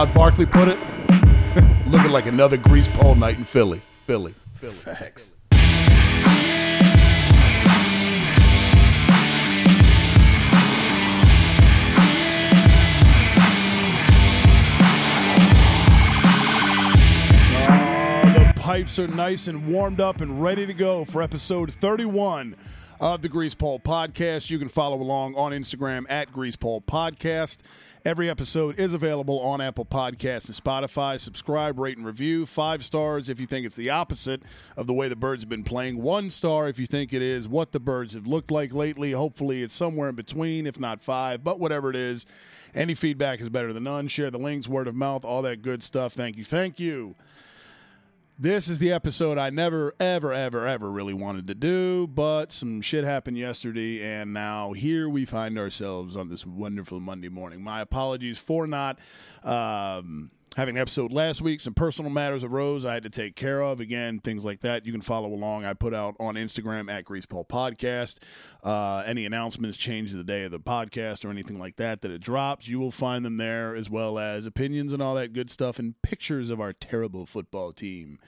How'd Barkley put it? Looking like another grease pole night in Philly. Philly. Philly. Facts. Oh, the pipes are nice and warmed up and ready to go for episode 31 of the Grease Pole Podcast. You can follow along on Instagram at Grease Pole Podcast. Every episode is available on Apple Podcasts and Spotify. Subscribe, rate, and review. Five stars if you think it's the opposite of the way the birds have been playing. One star if you think it is what the birds have looked like lately. Hopefully, it's somewhere in between, if not five, but whatever it is. Any feedback is better than none. Share the links, word of mouth, all that good stuff. Thank you. Thank you. This is the episode I never, ever, ever, ever really wanted to do, but some shit happened yesterday, and now here we find ourselves on this wonderful Monday morning. My apologies for not um, having an episode last week. Some personal matters arose I had to take care of. Again, things like that. You can follow along. I put out on Instagram at Greasepole Podcast. Uh, any announcements, change the day of the podcast, or anything like that that it drops, you will find them there, as well as opinions and all that good stuff, and pictures of our terrible football team.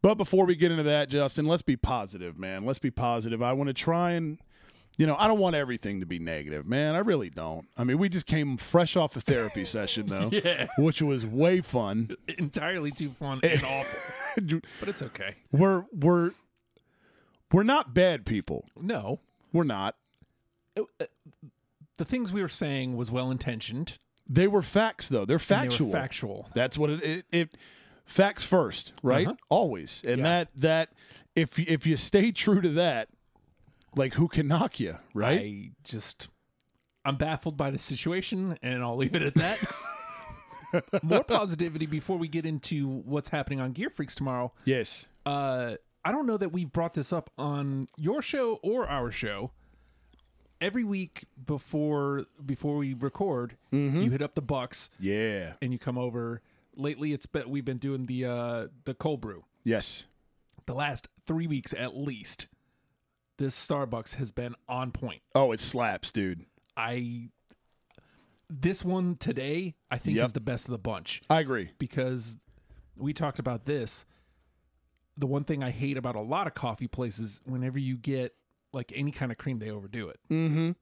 But before we get into that, Justin, let's be positive, man. Let's be positive. I want to try and, you know, I don't want everything to be negative, man. I really don't. I mean, we just came fresh off a therapy session, though, Yeah. which was way fun. Entirely too fun and awful. But it's okay. We're we're we're not bad people. No. We're not. The things we were saying was well intentioned. They were facts, though. They're factual. They factual. That's what it, it, it facts first, right? Uh-huh. Always. And Yeah. that that if if you stay true to that, like who can knock you, right? I just I'm baffled by the situation and I'll leave it at that. More positivity before we get into what's happening on Gear Freaks tomorrow. yes. Uh I don't know that we've brought this up on your show or our show. Every week before before we record, you hit up the Bucks Yeah. and you come over. Lately, it's been we've been doing the uh, the cold brew. Yes. The last three weeks at least, this Starbucks has been on point. Oh, it slaps, dude. I this one today I think Yep. is the best of the bunch I agree. because we talked about this. The one thing I hate about a lot of coffee places, whenever you get like any kind of cream, they overdo it. Mm-hmm.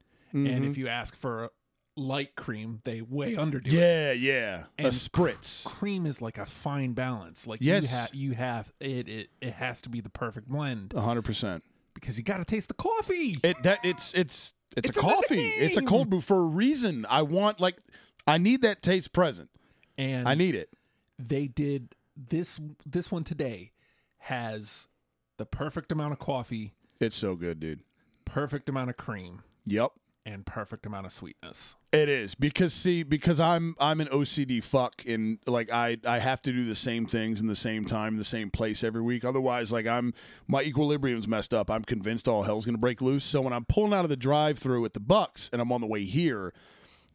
And if you ask for a light cream, they way underdo it. Yeah, yeah. a spritz. cream is like a fine balance. Like Yes. you have you have it, it it has to be the perfect blend A hundred percent. Because you got to taste the coffee. It that it's it's it's, It's a coffee. It's a cold brew for a reason. I want like I need that taste present. And I need it. they did this this one today has the perfect amount of coffee, It's so good, dude. perfect amount of cream, Yep. And perfect amount of sweetness. It is because see because I'm I'm an OCD fuck and like I I have to do the same things in the same time in the same place every week. Otherwise, like I'm my equilibrium's messed up. I'm convinced all hell's gonna break loose. So when I'm pulling out of the drive-through at the Bucks and I'm on the way here,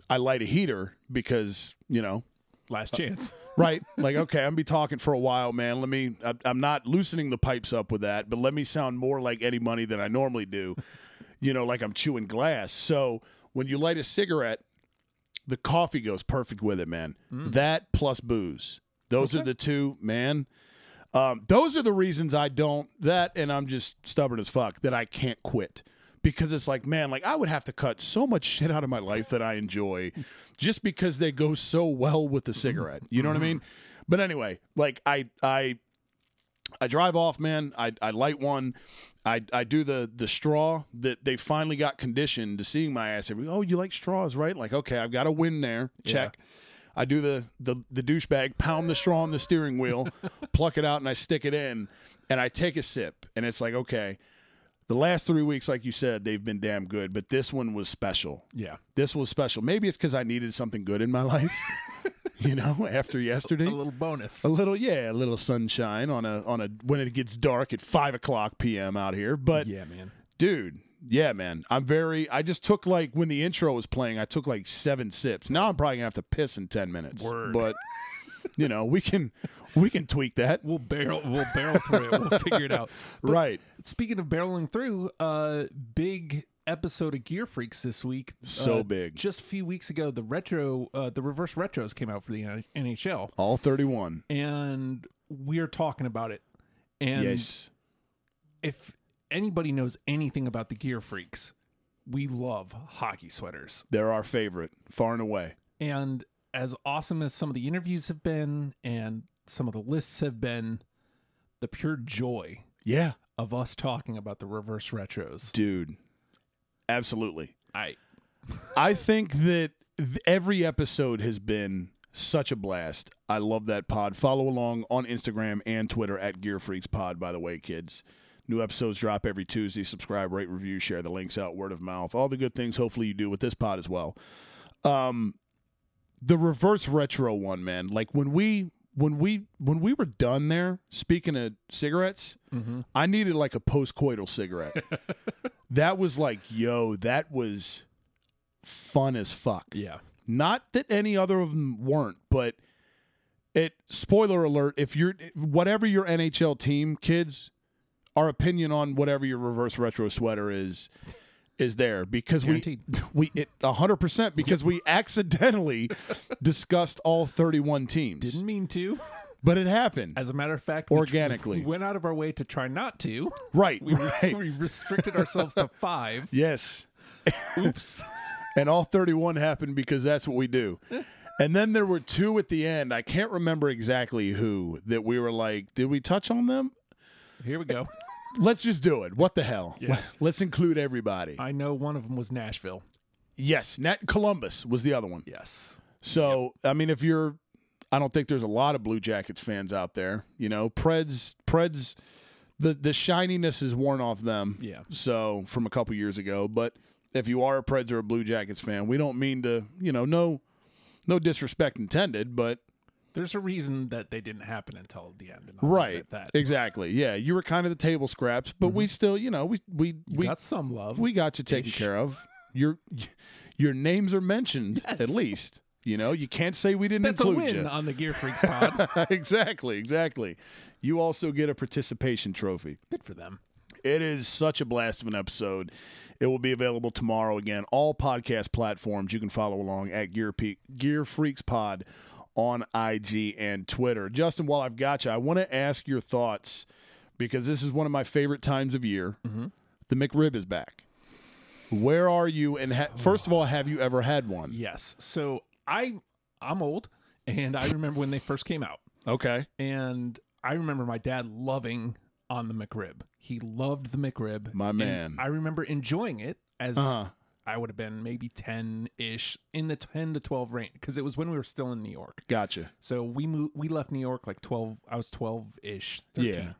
I light a heater because you know Last uh, chance. right? Like, okay, I'm be talking for a while, man. Let me. I, I'm not loosening the pipes up with that, but let me sound more like Eddie Money than I normally do. You know, like I'm chewing glass. So when you light a cigarette, the coffee goes perfect with it, man. That plus booze. Those are the two, man. Um, those are the reasons I don't that, and I'm just stubborn as fuck that I can't quit because it's like, man, like I would have to cut so much shit out of my life that I enjoy just because they go so well with the cigarette. You know what I mean? But anyway, like I I I drive off, man. I, I light one. I, I do the the straw that they finally got conditioned to seeing my ass every. Oh, you like straws, right? Like, okay, I've got a win there. Check. I do the the the douchebag, pound the straw on the steering wheel, pluck it out, and I stick it in, and I take a sip, and it's like, okay, The last three weeks, like you said, they've been damn good, but this one was special. Yeah. This was special. Maybe it's because I needed something good in my life, you know, after yesterday. A little bonus. A little, yeah, a little sunshine on a on a when it gets dark at five o'clock p.m. out here. But yeah, man. dude, yeah, man, I'm very. I just took like when the intro was playing, I took like seven sips. Now I'm probably gonna have to piss in ten minutes. Word. But you know, we can we can tweak that. We'll barrel we'll barrel through it. We'll figure it out. But right. Speaking of barreling through, uh big episode of Gear Freaks this week. So Uh, big. Just a few weeks ago, the retro uh the reverse retros came out for the NHL All 31. and we're talking about it. And yes. if anybody knows anything about the Gear Freaks, we love hockey sweaters. They're our favorite, far and away. And as awesome as some of the interviews have been and some of the lists have been, the pure joy Yeah. of us talking about the reverse retros. Dude. Absolutely. I I think that th- every episode has been such a blast. I love that pod. Follow along on Instagram and Twitter at Gear Freaks Pod, by the way, kids. New episodes drop every Tuesday. Subscribe, rate, review, share the links out, word of mouth, all the good things. Hopefully, you do with this pod as well. Um, the reverse retro one, man. Like when we when we when we were done there. Speaking of cigarettes, mm-hmm. I needed like a post-coital cigarette. that was like, yo, that was fun as fuck. yeah. Not that any other of them weren't, but it spoiler alert, if you're whatever your NHL team, kids, our opinion on whatever your reverse retro sweater is is there because Guaranteed. we we it 100% because we accidentally discussed all 31 teams. Didn't mean to. but it happened. As a matter of fact, we Organically. we went out of our way to try not to. right, We, right. we restricted ourselves to five. yes. Oops. and all 31 happened because that's what we do. And then there were two at the end. I can't remember exactly who that we were like, did we touch on them? Here we go. Let's just do it. What the hell? Yeah. Let's include everybody. I know one of them was Nashville. yes, Nat Columbus was the other one. Yes. So, I mean, if you're, I don't think there's a lot of Blue Jackets fans out there. You know, Preds, Preds, the the shininess is worn off them. Yeah. So from a couple years ago, but if you are a Preds or a Blue Jackets fan, we don't mean to, you know, no, no disrespect intended, but There's a reason that they didn't happen until the end. And I'll leave it right, at That exactly, yeah, you were kind of the table scraps, but we mm-hmm. still, you know, we we You we got some love. we got you taken Ish. care of. Your your names are mentioned Yes. at least. You know, you can't say we didn't That's include win you. on the Gear Freaks pod. exactly, exactly. You also get a participation trophy. Good for them. It is such a blast of an episode. It will be available tomorrow again. All podcast platforms. You can follow along at Gear, Pe- Gear Freaks Pod on IG and Twitter. Justin, while I've got you, I want to ask your thoughts because this is one of my favorite times of year. The McRib is back. Where are you? And ha- first of all, have you ever had one? Yes. So I I'm old, and I remember when they first came out, Okay. and I remember my dad loving on the McRib. He loved the McRib. My and man. I remember enjoying it as Uh-huh. I would have been maybe ten ish in the ten to twelve range because it was when we were still in New York. Gotcha. So we moved. We left New York like twelve. I was twelve ish. Yeah.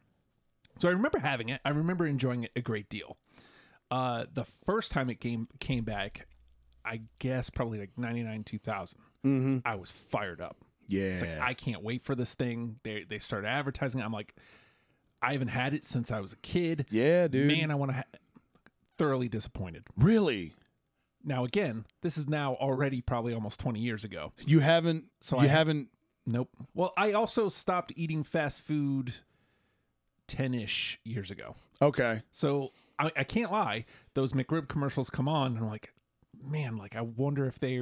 So I remember having it. I remember enjoying it a great deal. Uh, the first time it came came back, I guess probably like ninety nine two thousand. Mm-hmm. I was fired up. Yeah. It's like I can't wait for this thing. They they started advertising. I'm like, I haven't had it since I was a kid. yeah, dude. Man, I want to. Ha- thoroughly disappointed. really? Now again, this is now already probably almost twenty years ago. You haven't? So you I- haven't? Nope. Well, I also stopped eating fast food ten ish years ago. Okay. So I, I can't lie. Those McRib commercials come on, and I'm like, man, like I wonder if they,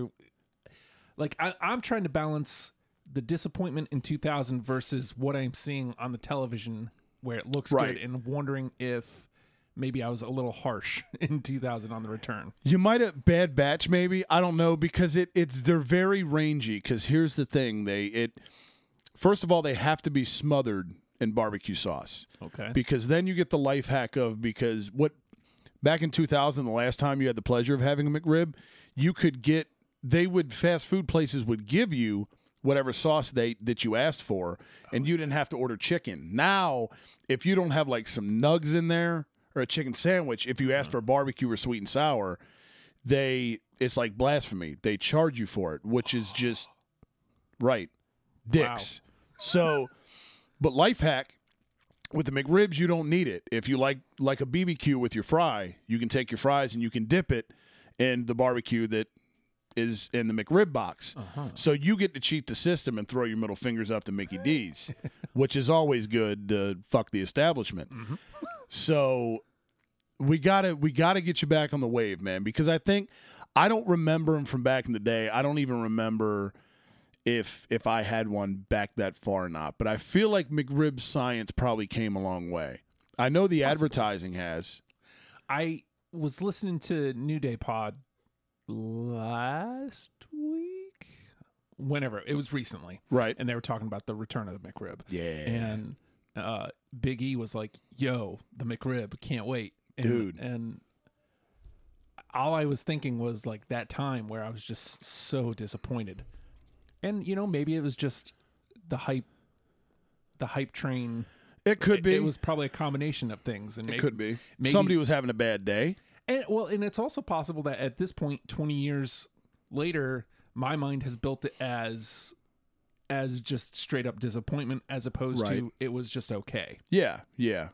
like I, I'm trying to balance the disappointment in 2000 versus what I'm seeing on the television where it looks Right. good, and wondering if maybe I was a little harsh in 2000 on the return. You might have bad batch, maybe I don't know because it it's they're very rangy. Because here's the thing: they it first of all they have to be smothered in barbecue sauce Okay. because then you get the life hack of because what back in 2000 the last time you had the pleasure of having a McRib, you could get they would fast food places would give you whatever sauce they that you asked for and you didn't have to order chicken. Now, if you don't have like some nugs in there or a chicken sandwich, if you ask for a barbecue or sweet and sour, they it's like blasphemy. They charge you for it, which is just right. Dicks. So, but life hack with the McRibs, you don't need it. If you like like a BBQ with your fry, you can take your fries and you can dip it in the barbecue that is in the McRib box. Uh-huh. So you get to cheat the system and throw your middle fingers up to Mickey D's, which is always good to fuck the establishment. Mm-hmm. So we gotta we gotta get you back on the wave, man, because I think I don't remember him from back in the day. I don't even remember if if I had one back that far or not. But I feel like McRib science probably came a long way. I know the advertising has. I was listening to New Day Pod last week, whenever it was recently, Right. and they were talking about the return of the McRib. Yeah. and uh, Big E was like, "Yo, the McRib, can't wait, and, Dude. And all I was thinking was like that time where I was just so disappointed, and you know maybe it was just the hype, the hype train. It could It- be. It was probably a combination of things, and it maybe, could be. maybe- Somebody was having a bad day. and well, and it's also possible that at this point, twenty years later, my mind has built it as as just straight up disappointment, as opposed Right. to it was just okay. Yeah, yeah.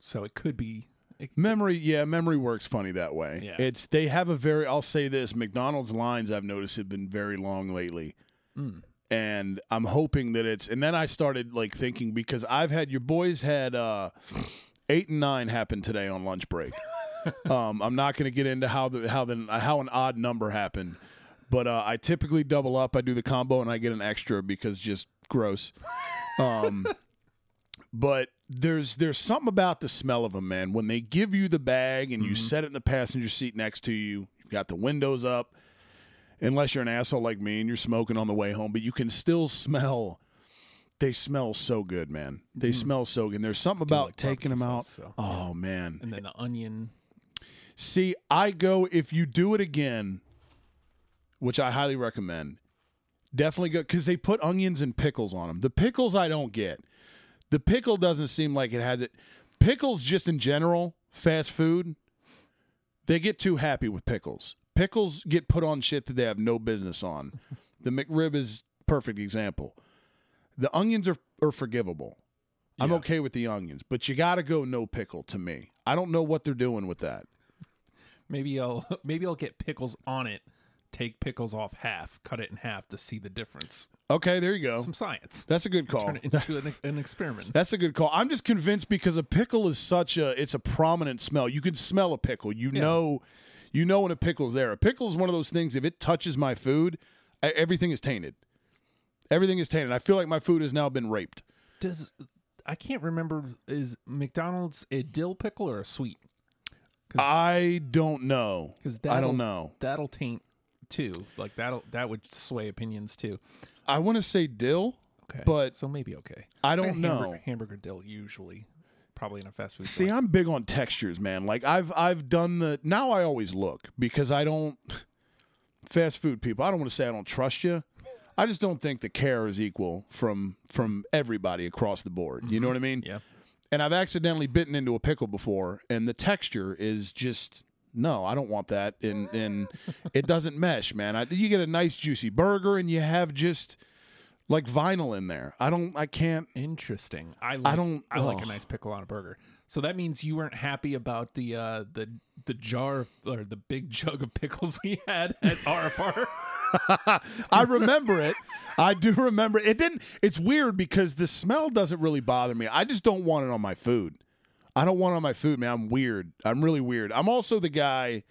So it could be. It, Memory, yeah, memory works funny that way. Yeah. It's they have a very I'll say this, McDonald's lines I've noticed have been very long lately. Mm. And I'm hoping that it's and then I started like thinking because I've had your boys had uh 8 and 9 happen today on lunch break. um I'm not going to get into how the how the how an odd number happened. But uh, I typically double up. I do the combo and I get an extra because just gross. Um but there's there's something about the smell of them, man. When they give you the bag and you mm-hmm. set it in the passenger seat next to you, you've got the windows up. Unless you're an asshole like me and you're smoking on the way home, but you can still smell. They smell so good, man. They mm-hmm. smell so good. And there's something about like taking them out. so. Oh man. and then the onion. See, I go if you do it again, which I highly recommend. Definitely go because they put onions and pickles on them. The pickles I don't get. The pickle doesn't seem like it has it. Pickles, just in general, fast food, they get too happy with pickles. Pickles get put on shit that they have no business on. the McRib is perfect example. The onions are, are forgivable. I'm okay with the onions, but you got to go no pickle to me. I don't know what they're doing with that. Maybe I'll maybe I'll get pickles on it. Take pickles off half, cut it in half to see the difference. Okay, there you go. Some science. That's a good call. Turn it into an, an experiment. That's a good call. I'm just convinced because a pickle is such a it's a prominent smell. You can smell a pickle. You know you know when a pickle's there. A pickle is one of those things if it touches my food, I, everything is tainted. Everything is tainted. I feel like my food has now been raped. Does I can't remember is McDonald's a dill pickle or a sweet? I don't know. Because I don't know. That'll taint too. Like that'll that would sway opinions too. I want to say dill, Okay, But- so maybe okay. I don't Hamburger, know. Hamburger dill usually, probably in a fast food. See. I'm big on textures, man. Like I've I've done the now I always look because I don't fast food people. I don't want to say I don't trust you. I just don't think the care is equal from from everybody across the board. You know mm-hmm. what I mean? yeah. And I've accidentally bitten into a pickle before and the texture is just no, I don't want that and and it doesn't mesh, man. I, you get a nice juicy burger and you have just like vinyl in there. I don't I can't Interesting. I like, I don't- I like a nice pickle on a burger. So that means you weren't happy about the uh, the the jar or the big jug of pickles we had at RFR. I remember it. I do remember it. Didn't. It's weird because the smell doesn't really bother me. I just don't want it on my food. I don't want on my food, man. I'm weird. I'm really weird. I'm also the guy.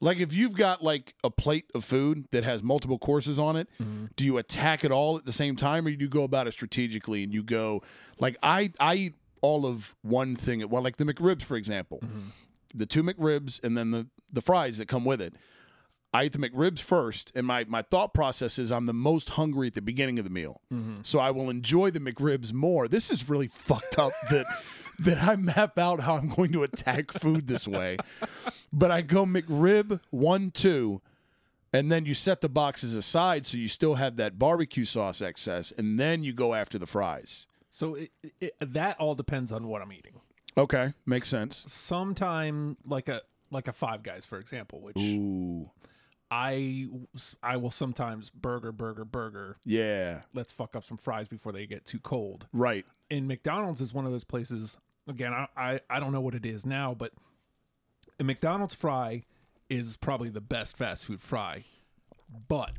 Like if you've got like a plate of food that has multiple courses on it, mm-hmm. do you attack it all at the same time, or do you go about it strategically and you go like I I eat all of one thing at well like the McRibs for example, mm-hmm. the two McRibs and then the the fries that come with it. I eat the McRibs first, and my, my thought process is I'm the most hungry at the beginning of the meal. Mm-hmm. So I will enjoy the McRibs more. This is really fucked up that that I map out how I'm going to attack food this way. But I go McRib one, two, and then you set the boxes aside so you still have that barbecue sauce excess, and then you go after the fries. so it, it, that all depends on what I'm eating. Okay, makes sense. Sometime like a like a Five Guys, for example, which Ooh, I I will sometimes burger, burger, burger. yeah, Let's fuck up some fries before they get too cold. right. And McDonald's is one of those places. Again, I I, I don't know what it is now, but a McDonald's fry is probably the best fast food fry. But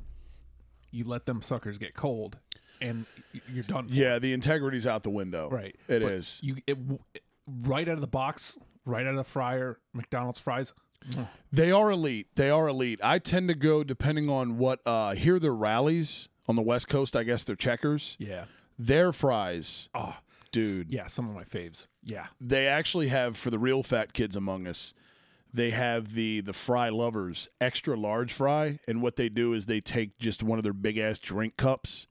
you let them suckers get cold, and you're done. for. Yeah, the integrity's out the window. Right. It But is. You it, right out of the box, right out of the fryer, McDonald's fries. They are elite. They are elite. I tend to go depending on what. Uh, here their Rally's on the West Coast. I guess they're Checkers. Yeah. Their fries, Oh, dude. yeah, some of my faves. Yeah. They actually have for the real fat kids among us. They have the the fry lovers extra large fry, and what they do is they take just one of their big ass drink cups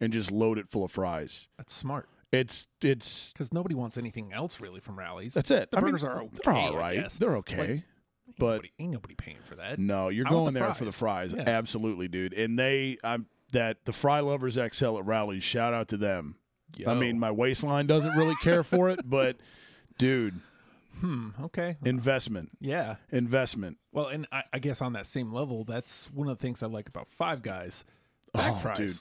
and just load it full of fries. That's smart It's it's because nobody wants anything else really from Rally's. that's it. The I mean, burgers are okay. They're all guess. They're okay. Like, but nobody, ain't nobody paying for that. No, you're I going the there for the fries. fries. Yeah. Absolutely, dude. And they, I'm that the Fry Lovers XL at Rally's. Shout out to them. I mean, my waistline doesn't really care for it, but dude, hmm. Okay. investment, Yeah. investment. Well, and I, I guess on that same level, that's one of the things I like about Five Guys. Bag Oh, fries. dude.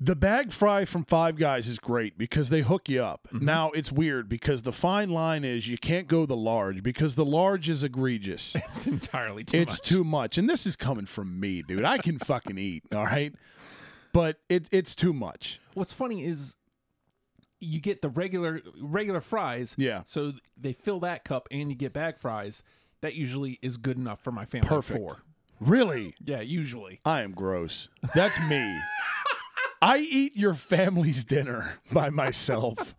The bag fry from Five Guys is great because they hook you up. Mm-hmm. Now it's weird because the fine line is you can't go the large because the large is egregious. It's entirely too it's much. too much, and this is coming from me, dude. I can fucking eat, all right, but it, it's too much. What's funny is you get the regular regular fries. Yeah. So they fill that cup and you get bag fries. That usually is good enough for my family Perfect. of four. Really. Yeah, usually. I am gross. That's me. I eat your family's dinner by myself,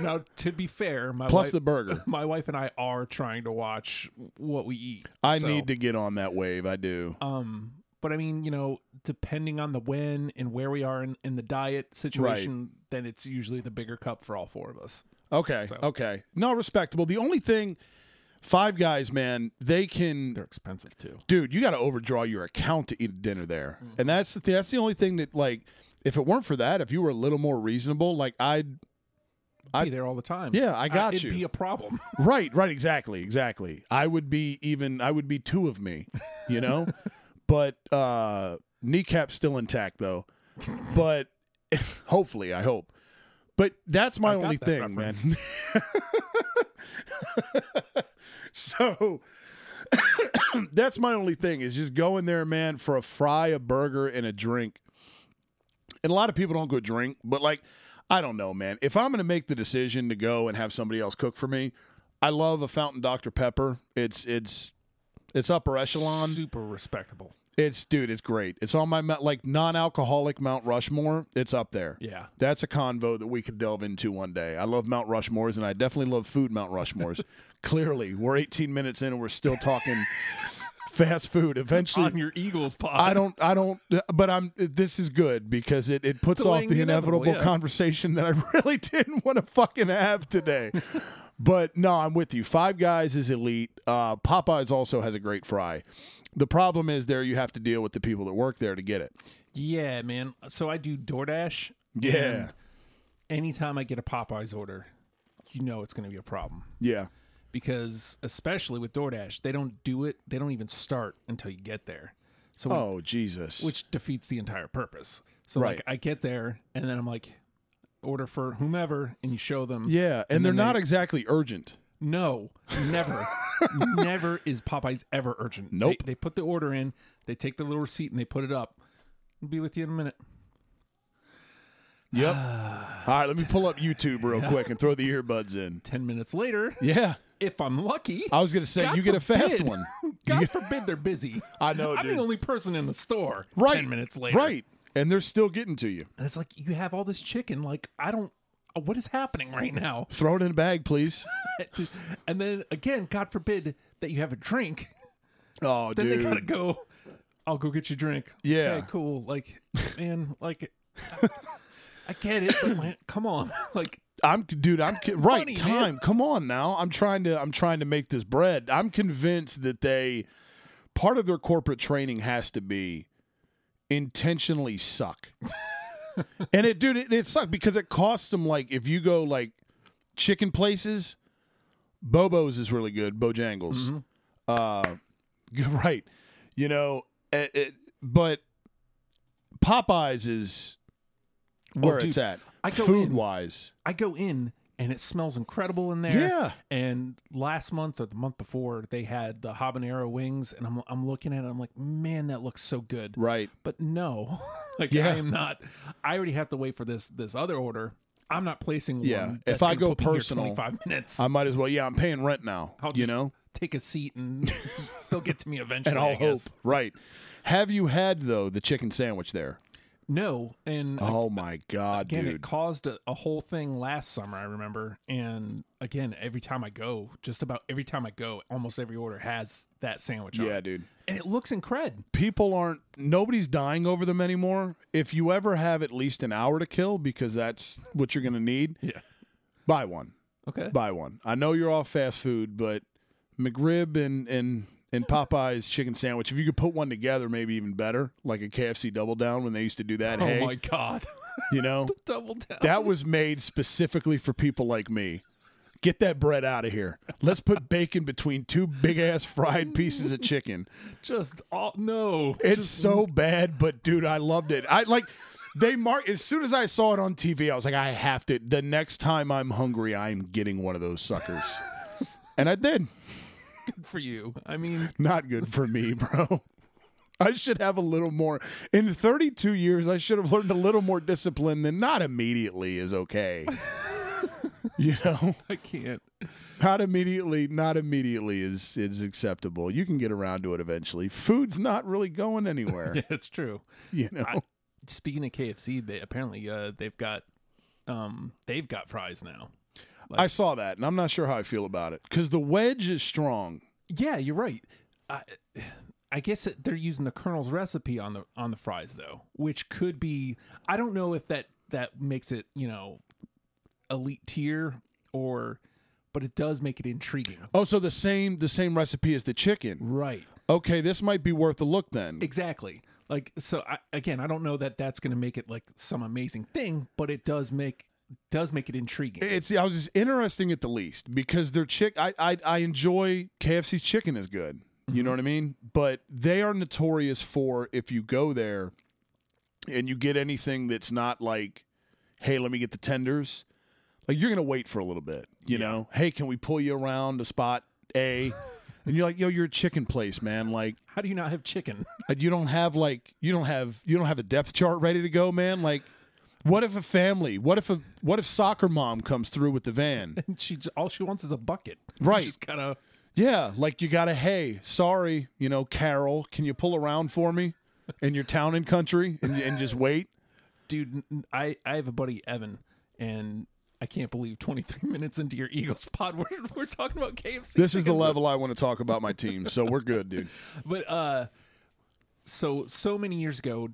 Now, to be fair, my plus wife, the burger. my wife and I are trying to watch what we eat. I So, need to get on that wave. I do. Um, but I mean, you know, depending on the when and where we are in, in the diet situation, then it's usually the bigger cup for all four of us. Okay. Okay. No, respectable. The only thing, Five Guys, man, they can. They're expensive too. Dude, you got to overdraw your account to eat dinner there, Mm-hmm. and that's the th- that's the only thing that like, if it weren't for that, if you were a little more reasonable, like I'd. I- be there all the time. Yeah, I got it'd you. be a problem. Right, right, exactly, exactly. I would be even I would be two of me, you know? but uh kneecap's still intact though. But hopefully, I hope. But that's my only that thing, reference. man. so that's my only thing is just go in there, man, for a fry, a burger, and a drink. And a lot of people don't go drink, but like, I don't know, man. If I'm going to make the decision to go and have somebody else cook for me, I love a fountain Dr Pepper. It's it's it's upper echelon. Super respectable. It's dude, it's great. It's on my like non-alcoholic Mount Rushmore. It's up there. Yeah. That's a convo that we could delve into one day. I love Mount Rushmores, and I definitely love food Mount Rushmores. Clearly, we're 18 minutes in, and we're still talking fast food. Eventually, On your Eagles pod. I don't, I don't, but I'm. This is good because it, it puts Delaying off the the inevitable, inevitable, yeah. conversation that I really didn't want to fucking have today. but no, I'm with you. Five Guys is elite. Uh, Popeyes also has a great fry. The problem is there you have to deal with the people that work there to get it. Yeah, man. So I do DoorDash. Yeah, anytime I get a Popeyes order, you know it's going to be a problem yeah, because especially with DoorDash, they don't do it. They don't even start until you get there. So when- Oh Jesus! which defeats the entire purpose. So Right. like I get there and then I'm like order for whomever and you show them yeah, and, and they're not they- exactly urgent. No, never, never is Popeyes ever urgent. Nope. They, they put the order in, they take the little receipt, and they put it up. I'll be with you in a minute. Yep. All right, let me pull up YouTube real quick and throw the earbuds in. Ten minutes later, Yeah, if I'm lucky, I was gonna say God you get a fast one. God forbid they're busy. I know, I'm dude. the only person in the store. right. Ten minutes later, Right, and they're still getting to you. And it's like you have all this chicken. Like I don't. What is happening right now? Throw it in a bag, please. and then again, God forbid that you have a drink. Oh, Then dude. they gotta go. I'll go get you a drink. Yeah. Okay, cool. Like, man, like, I get it, but man, come on, like, I'm dude. I'm right. Money, time. man. Come on now. I'm trying to. I'm trying to make this bread. I'm convinced that they part of their corporate training has to be intentionally suck. And it, dude, it, it sucked because it costs them like if you go like chicken places, Bobo's is really good. Bojangles. Mm-hmm. Uh, right. You know, it, it, but Popeyes is where Oh, dude, it's at. I go food in- wise. I go in and it smells incredible in there. Yeah. And last month or the month before, they had the habanero wings, and I'm I'm looking at it. I'm like, man, that looks so good. Right. But no, like Yeah. I am not. I already have to wait for this this other order. I'm not placing Yeah. one. If I go personal, 25 minutes. I might as well. Yeah, I'm paying rent now. I'll you just know, take a seat and they'll get to me eventually. and I'll I hope. Right. Have you had though the chicken sandwich there? No, and Oh my god, again, dude. it caused a, a whole thing last summer. I remember, and again, every time I go, just about every time I go, almost every order has that sandwich. yeah, it. dude. and it looks incred. People aren't. Nobody's dying over them anymore. If you ever have at least an hour to kill, because that's what you're gonna need, Yeah. buy one. Okay. Buy one. I know you're off fast food, but McRib and and and Popeye's chicken sandwich. If you could put one together, maybe even better, like a KFC double down when they used to do that. Oh hey, my god! you know Double down. that was made specifically for people like me. Get that bread out of here. Let's put bacon between two big ass fried pieces of chicken. just all no. It's just, so bad, but dude, I loved it. I like they mark as soon as I saw it on TV, I was like, I have to. The next time I'm hungry, I'm getting one of those suckers, and I did. Good for you. I mean, Not good for me, bro. I should have a little more. In 32 years, I should have learned a little more discipline than not immediately is okay. you know, I can't. not immediately, not immediately is is acceptable. You can get around to it eventually. Food's not really going anywhere. Yeah, it's true. You know, I- Speaking of KFC, they apparently uh, they've got um they've got fries now. I saw that, and I'm not sure how I feel about it because the wedge is strong. Yeah, you're right. I, I guess that they're using the Colonel's recipe on the on the fries though, which could be. I don't know if that that makes it you know elite tier or, but it does make it intriguing. Oh, so the same the same recipe as the chicken. Right. Okay, this might be worth a look then. Exactly. Like so. I, again, I don't know that that's going to make it like some amazing thing, but it does make does make it intriguing. It's I was just interesting at the least because their chick I I, I enjoy KFC's chicken is good. You know what I mean? But they are notorious for if you go there and you get anything that's not like, hey, let me get the tenders. Like you're gonna wait for a little bit. You know, hey, can we pull you around to spot A? And you're like, yo, you're a chicken place, man. Like How do you not have chicken? uh, you don't have like you don't have you don't have a depth chart ready to go, man. Like, what if a family? What if a what if soccer mom comes through with the van? And she all she wants is a bucket. Right. Just kind of. Yeah, like you got to hey, sorry, you know, Carol, can you pull around for me in your town and country and, and just wait? dude I I have a buddy evan and i can't believe 23 minutes into your eagles pod we're, we're talking about kfc This is the level I want to talk about my team, so we're good, dude. but uh so so many years ago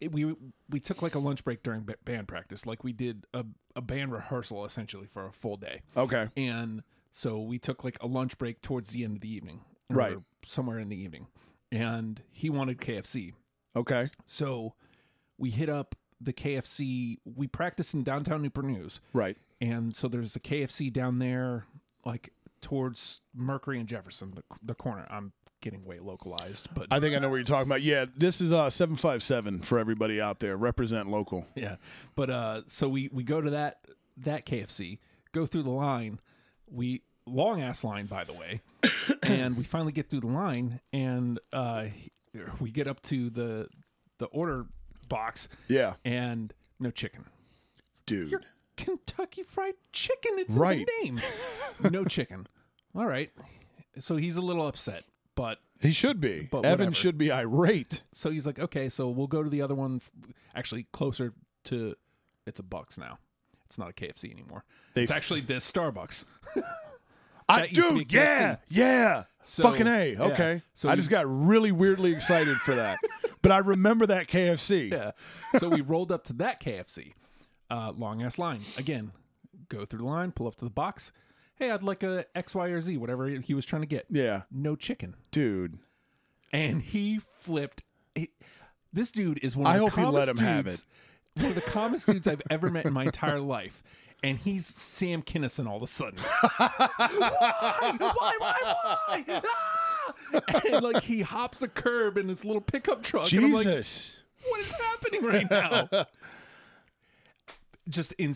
it, we we took like a lunch break during ba- band practice like we did a, a band rehearsal essentially for a full day Okay, and so we took like a lunch break towards the end of the evening or Right. somewhere in the evening and he wanted kfc okay, so we hit up the KFC. We practiced in downtown Newport News. right. And so there's a KFC down there, like towards Mercury and Jefferson, the, the corner. I'm getting way localized, but I think I know what you're talking about. Yeah, this is uh seven five seven for everybody out there. Represent local. yeah. But uh, so we we go to that that KFC, go through the line. We long ass line, by the way, and we finally get through the line, and uh, we get up to the the order box, Yeah, and no chicken. dude. You're Kentucky Fried Chicken. It's Right. in the name. no chicken. All right. So he's a little upset, but He should be. But Evan whatever. should be irate. so he's like, okay, so we'll go to the other one. Actually, closer to it's a Bucks now. It's not a KFC anymore. They it's f- actually this Starbucks. I, That used to be dude, a yeah, yeah. So, Fucking A. yeah. Okay. So I we- just got really weirdly excited for that. but I remember that KFC. Yeah. So we rolled up to that KFC. Uh, long ass line. Again, go through the line, pull up to the box. Hey, I'd like a X, Y, or Z, whatever he was trying to get. Yeah. No chicken. Dude. and he flipped. He, this dude is one of I the hope he let him have dudes- One of the calmest dudes I've ever met in my entire life. and he's Sam Kinison all of a sudden. why? Why? Why? Why? Ah! And like he hops a curb in his little pickup truck. And I'm like, Jesus. what is happening right now? Just in,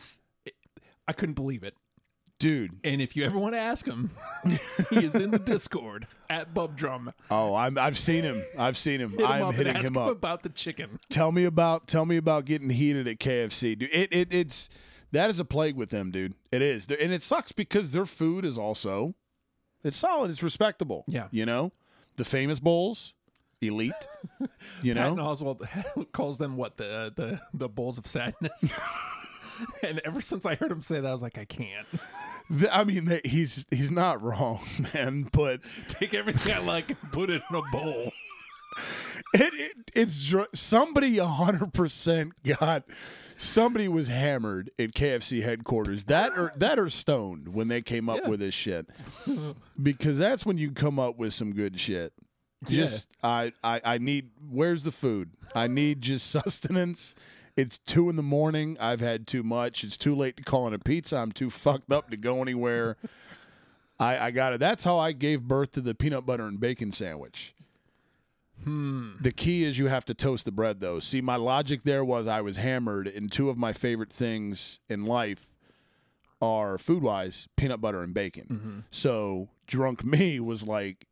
I couldn't believe it. Dude. And if you ever want to ask him, he is in the Discord at Bub Drum. Oh, I'm, I've seen him. I've seen him. Hit him I'm up hitting him up. about the chicken. Tell me about tell me about getting heated at KFC, dude. It, it it's that is a plague with them, dude. It is, and it sucks because their food is also it's solid. It's respectable. Yeah. you know, the famous bowls, elite. You Patton know, Oswalt calls them what the the the bowls of sadness. and ever since I heard him say that, I was like, I can't I mean, he's he's not wrong, man. But take everything I like and put it in a bowl. it, it it's dr- somebody hundred percent got somebody was hammered at KFC headquarters. That or that or stoned when they came up Yeah. with this shit. because that's when you come up with some good shit. Just I, I I need where's the food? I need just sustenance. It's two in the morning. I've had too much. It's too late to call in a pizza. I'm too fucked up to go anywhere. I, I got it. That's how I gave birth to the peanut butter and bacon sandwich. Hmm. The key is you have to toast the bread, though. See, my logic there was I was hammered, and two of my favorite things in life are food wise peanut butter and bacon. Mm-hmm. So, drunk me was like,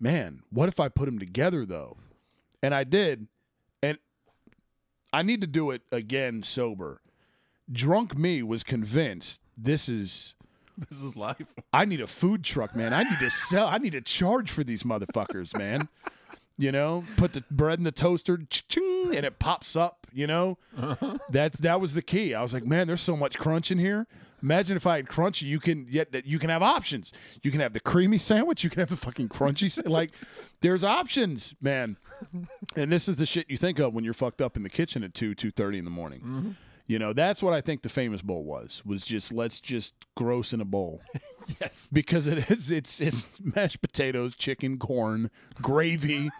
man, what if I put them together, though? And I did. I need to do it again sober. Drunk me was convinced this is This is life. I need a food truck, man. I need to sell. I need to charge for these motherfuckers, man. You know, put the bread in the toaster, ching, and it pops up. You know, uh-huh. that that was the key. I was like, man, there's so much crunch in here. Imagine if I had crunchy. You can yet that you can have options. You can have the creamy sandwich. You can have the fucking crunchy. sa- Like, there's options, man. And this is the shit you think of when you're fucked up in the kitchen at two two thirty in the morning. Mm-hmm. You know, that's what I think the famous bowl was. Was just let's just gross in a bowl Yes. because it is it's it's mashed potatoes, chicken, corn, gravy.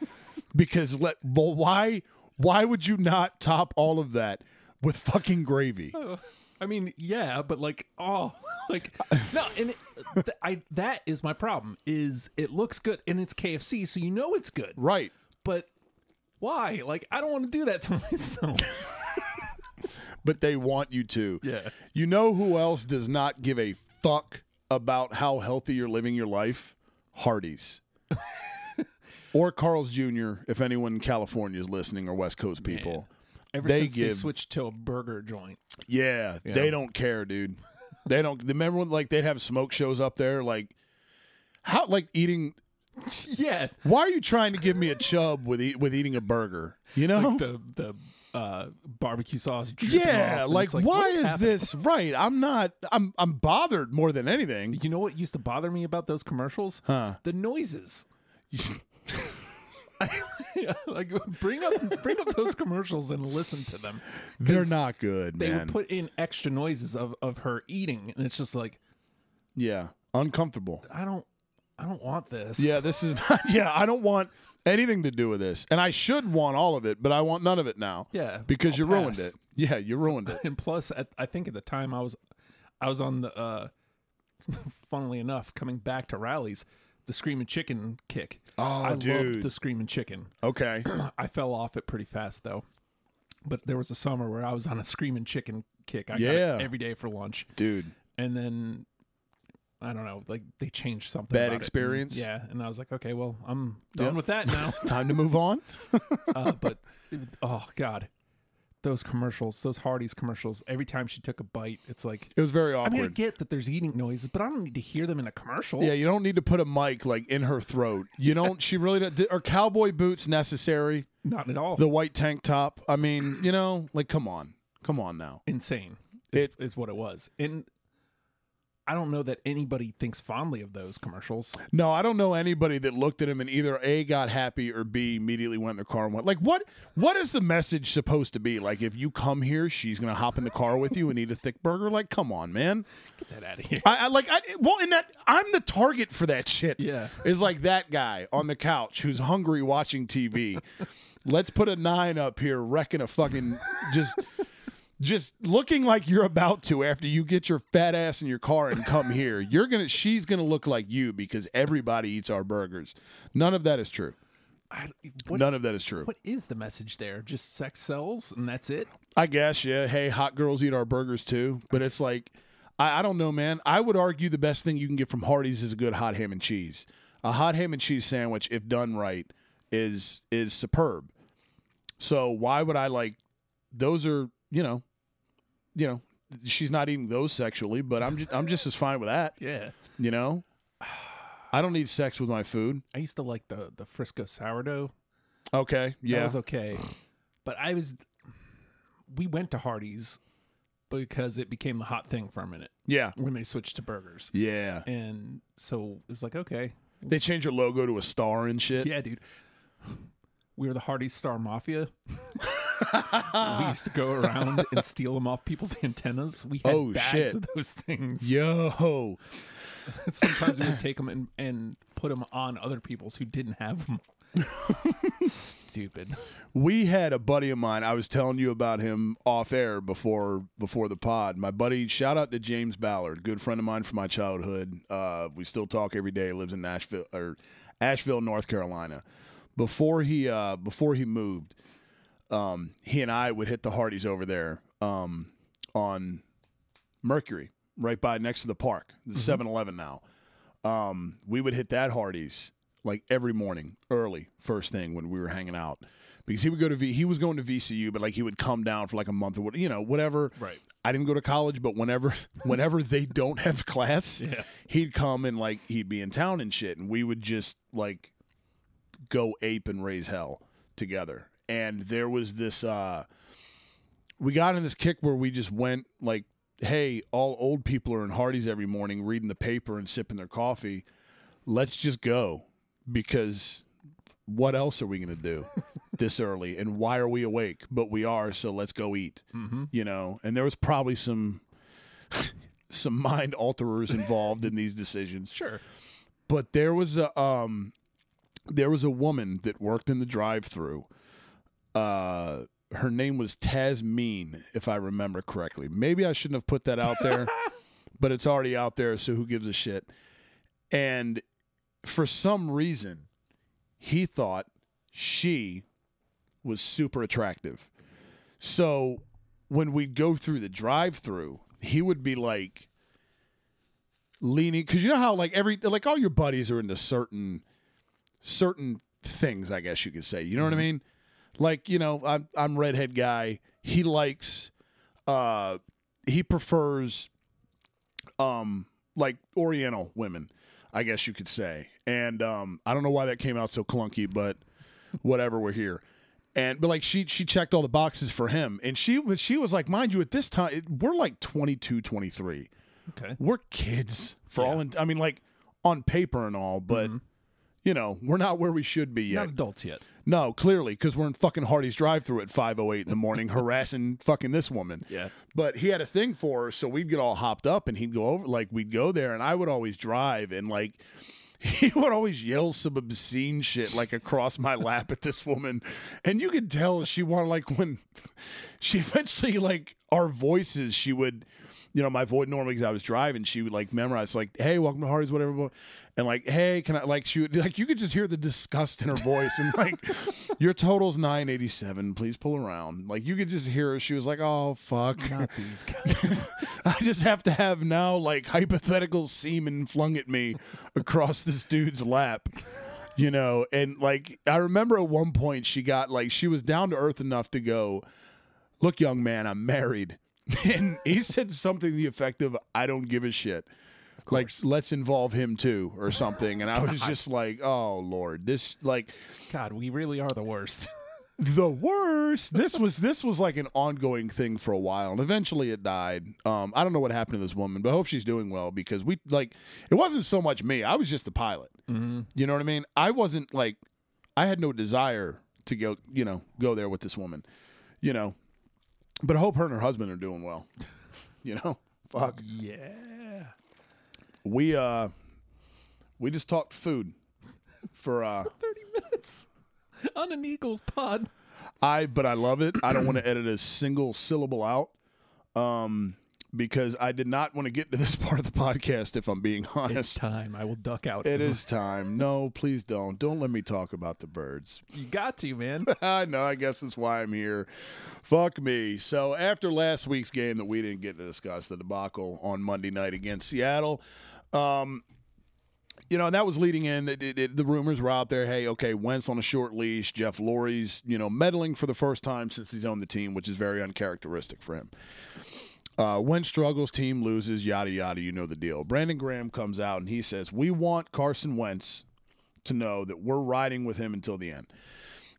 Because let well, why why would you not top all of that with fucking gravy? Oh. I mean, yeah, but like, oh, like no, and it, th- I that is my problem. Is it looks good and it's KFC, so you know it's good, Right. but why? Like, I don't want to do that to myself. But they want you to. Yeah. You know who else does not give a fuck about how healthy you're living your life? Hardee's. or Carl's Jr., if anyone in California is listening or West Coast people. Ever They since they switched to a burger joint, Yeah, they don't care, dude. They don't. Remember when like they'd have smoke shows up there, like how like eating. yeah, Why are you trying to give me a chub with eat, with eating a burger? You know. the the uh, barbecue sauce. yeah, like, like why is, happening? this right? I'm not. I'm I'm bothered more than anything. You know what used to bother me about those commercials? Huh? The noises. like bring up bring up those commercials and listen to them. They're not good, They man. would put in extra noises of, of her eating, and it's just like yeah, uncomfortable. I don't I don't want this. Yeah, this is not. Yeah, I don't want anything to do with this, and I should want all of it, but I want none of it now. Yeah, because I'll you ruined pass. it. Yeah, you ruined it. And plus, at, I think at the time I was I was on the uh, funnily enough coming back to Rally's. The screaming chicken kick. Oh, I dude. loved the screaming chicken. Okay. I fell off it pretty fast though. But there was a summer where I was on a screaming chicken kick. I got Yeah. it every day for lunch. Dude. And then I don't know, like they changed something. Bad it. And, experience? yeah. And I was like, okay, well, I'm done Yeah. with that now. Time to move on. uh, but oh god. Those commercials, those Hardee's commercials, every time she took a bite, it's like It was very I mean, I get that there's eating noises, but I don't need to hear them in a commercial. yeah, you don't need to put a mic like in her throat. You don't. She really. Don't, are cowboy boots necessary? Not at all. The white tank top. I mean, you know, like come on, come on now. Insane is, It- is what it was. And I don't know that anybody thinks fondly of those commercials. No, I don't know anybody that looked at him and either a got happy or b immediately went in their car and went like, what? What is the message supposed to be? Like, if you come here, she's gonna hop in the car with you and eat a thick burger. Like, come on, man. Get that out of here. I, I like I well, in that I'm the target for that shit. Yeah. is like that guy on the couch who's hungry watching TV. Let's put a nine up here, wrecking a fucking just just looking like you're about to after you get your fat ass in your car and come here. You're gonna she's gonna look like you because everybody eats our burgers. None of that is true. I, what, None of that is true. what is the message there? Just sex sells and that's it? I guess, yeah. Hey, hot girls eat our burgers too. But it's like, I, I don't know, man. I would argue the best thing you can get from Hardee's is a good hot ham and cheese. A hot ham and cheese sandwich, if done right, is is superb. So why would I like? Those are you know, you know, she's not eating those sexually, but I'm just, I'm just as fine with that. Yeah. You know, I don't need sex with my food. I used to like the the Frisco sourdough. Okay, That yeah, was okay. But I was we went to Hardee's because it became the hot thing for a minute yeah, when they switched to burgers. yeah. And so it was like, okay. They changed your logo to a star and shit. Yeah, dude. We were the Hardee Star Mafia. we used to go around and steal them off people's antennas. We had Oh, bags shit. of those things. Yo, Sometimes we would take them and, and put them on other people's who didn't have them. Stupid. we had a buddy of mine. I was telling you about him off air before before the pod. My buddy, shout out to James Ballard, good friend of mine from my childhood. Uh, we still talk every day. Lives in Nashville or Asheville, North Carolina. Before he uh, before he moved, um, he and I would hit the Hardee's over there um, on Mercury, right by next to the park, the 7 Eleven now. Um, we would hit that Hardee's like every morning, early, first thing when we were hanging out. Because he would go to V, he was going to VCU, but like he would come down for like a month or what, you know, whatever. Right. I didn't go to college, but whenever, whenever they don't have class, Yeah. he'd come and like he'd be in town and shit, and we would just like go ape and raise hell together. And there was this uh we got in this kick where we just went like, hey, all old people are in Hardee's every morning reading the paper and sipping their coffee. Let's just go because what else are we going to do this early and why are we awake? But we are, so let's go eat. Mm-hmm. You know, and there was probably some some mind alterers involved in these decisions Sure. but there was a um there was a woman that worked in the drive-through uh her name was Tasmeen if I remember correctly. Maybe I shouldn't have put that out there but it's already out there so who gives a shit? And for some reason he thought she was super attractive. So when we'd go through the drive-through he would be like leaning because you know how like every like all your buddies are into certain certain things i guess you could say. You know what i mean? Like you know i'm i'm redhead guy. He likes uh he prefers um like oriental women i guess you could say. And um i don't know why that came out so clunky but whatever we're here. And but like she she checked all the boxes for him. And she was she was like mind you at this time we're like 22 23 Okay. we're kids for all in, I mean like on paper and all, but you know, we're not where we should be yet. Not adults yet. no, clearly, because we're in fucking Hardee's drive through at 508 in the morning harassing fucking this woman. Yeah. But he had a thing for her, so we'd get all hopped up and he'd go over like we'd go there and I would always drive and like he would always yell some obscene shit like across my lap at this woman. And you could tell she wanted like when she eventually like our voices, she would you know, my voice normally because I was driving, she would like memorize like, "Hey, welcome to Hardee's," whatever, and like, "Hey, can I?" Like she would like you could just hear the disgust in her voice, and like, "Your total's nine eighty seven. Please pull around." Like you could just hear her. She was like, "Oh fuck." Not these guys. I just have to have now like hypothetical semen flung at me across this dude's lap. You know, and like I remember at one point she got like she was down to earth enough to go, Look, young man, I'm married. And he said something to the effect of, I don't give a shit. Like, let's involve him too, or something. And I was just like, oh, Lord. This, like, God, we really are the worst. the worst. This was this was like an ongoing thing for a while, and eventually it died. Um, I don't know what happened to this woman, but I hope she's doing well because we like it wasn't so much me. I was just the pilot. You know what I mean? I wasn't like I had no desire to go. You know, go there with this woman. You know, but I hope her and her husband are doing well. You know, fuck. yeah. We uh, we just talked food for uh. 30 minutes on an Eagles pod. I but I love it. I don't want to edit a single syllable out. um, because I did not want to get to this part of the podcast. If I'm being It's honest, time. I will duck out. it is time. No, please don't. Don't let me talk about the birds. You got to, man. I know. I guess that's why I'm here. Fuck me. So after last week's game that we didn't get to discuss, the debacle on Monday night against Seattle, um, you know, and that was leading in. It, it, it- the rumors were out there. Hey, okay, Wentz on a short leash. Jeff Lurie's, you know, meddling for the first time since he's on the team, which is very uncharacteristic for him. Uh, Wentz struggles, team loses, yada yada. You know the deal. Brandon Graham comes out and he says, "We want Carson Wentz to know that we're riding with him until the end."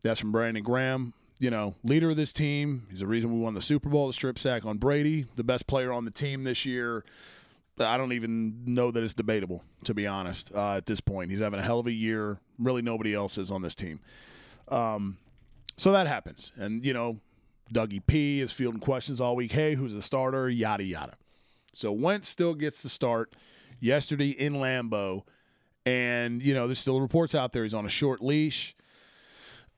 That's from Brandon Graham, you know, leader of this team. He's the reason we won the Super Bowl, the strip sack on Brady, the best player on the team this year. I don't even know that it's debatable, to be honest, uh, at this point. He's having a hell of a year. Really, nobody else is on this team. Um, so that happens. And, you know, Dougie P is fielding questions all week. Hey, who's the starter? Yada, yada. So Wentz still gets the start yesterday in Lambeau. And, you know, there's still reports out there he's on a short leash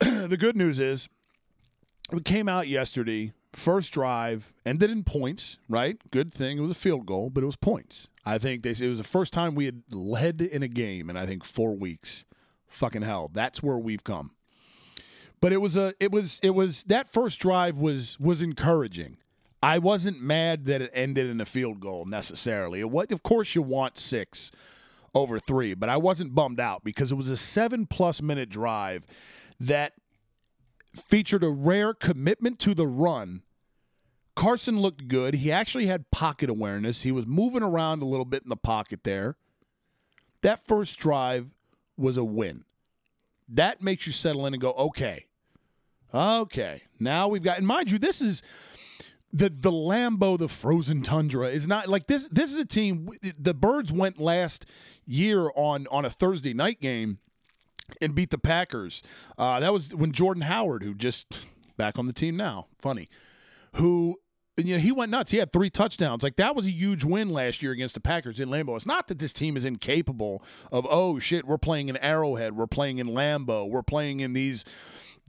the good news is we came out yesterday, first drive, ended in points, right? Good thing. It was a field goal, but it was points. I think they it was the first time we had led in a game in I think four weeks. Fucking hell. That's where we've come. But it was a it was it was that first drive was was encouraging. I wasn't mad that it ended in a field goal necessarily. Was, of course you want six over three, but I wasn't bummed out because it was a seven plus minute drive that featured a rare commitment to the run. Carson looked good. He actually had pocket awareness. He was moving around a little bit in the pocket there. That first drive was a win. That makes you settle in and go, okay, okay. Now we've got, and mind you, this is the the Lambeau, the frozen tundra is not like this. This is a team. The Birds went last year on on a Thursday night game and beat the Packers. Uh, that was when Jordan Howard, who just back on the team now, funny, who you know he went nuts. He had three touchdowns. Like that was a huge win last year against the Packers in Lambeau. It's not that this team is incapable of oh shit, we're playing in Arrowhead, we're playing in Lambeau, we're playing in these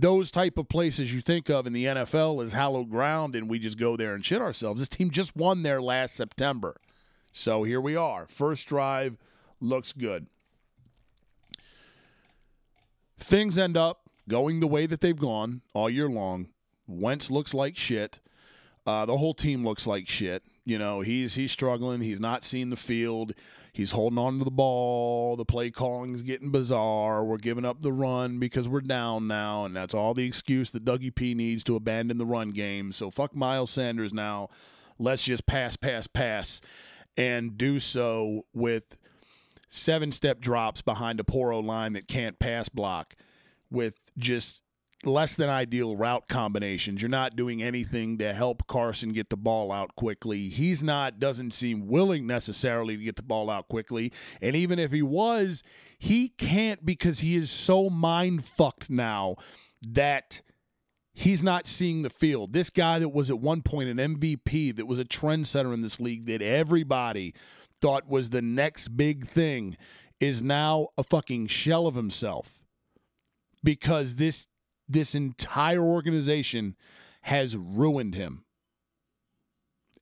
those type of places you think of in the NFL as hallowed ground, and we just go there and shit ourselves. This team just won there last September, so here we are. First drive looks good things end up going the way that they've gone all year long. Wentz looks like shit. Uh, the whole team looks like shit. You know, he's he's struggling. He's not seeing the field. He's holding on to the ball. The play calling is getting bizarre. We're giving up the run because we're down now, and that's all the excuse that Dougie P needs to abandon the run game. So fuck Miles Sanders now. Let's just pass, pass, pass, and do so with seven step drops behind a Poro line that can't pass block with just less than ideal route combinations. You're not doing anything to help Carson get the ball out quickly. He's not doesn't seem willing necessarily to get the ball out quickly. And even if he was, he can't because he is so mind fucked now that he's not seeing the field. This guy that was at one point an MVP, that was a trendsetter in this league, that everybody thought was the next big thing, is now a fucking shell of himself because this this entire organization has ruined him.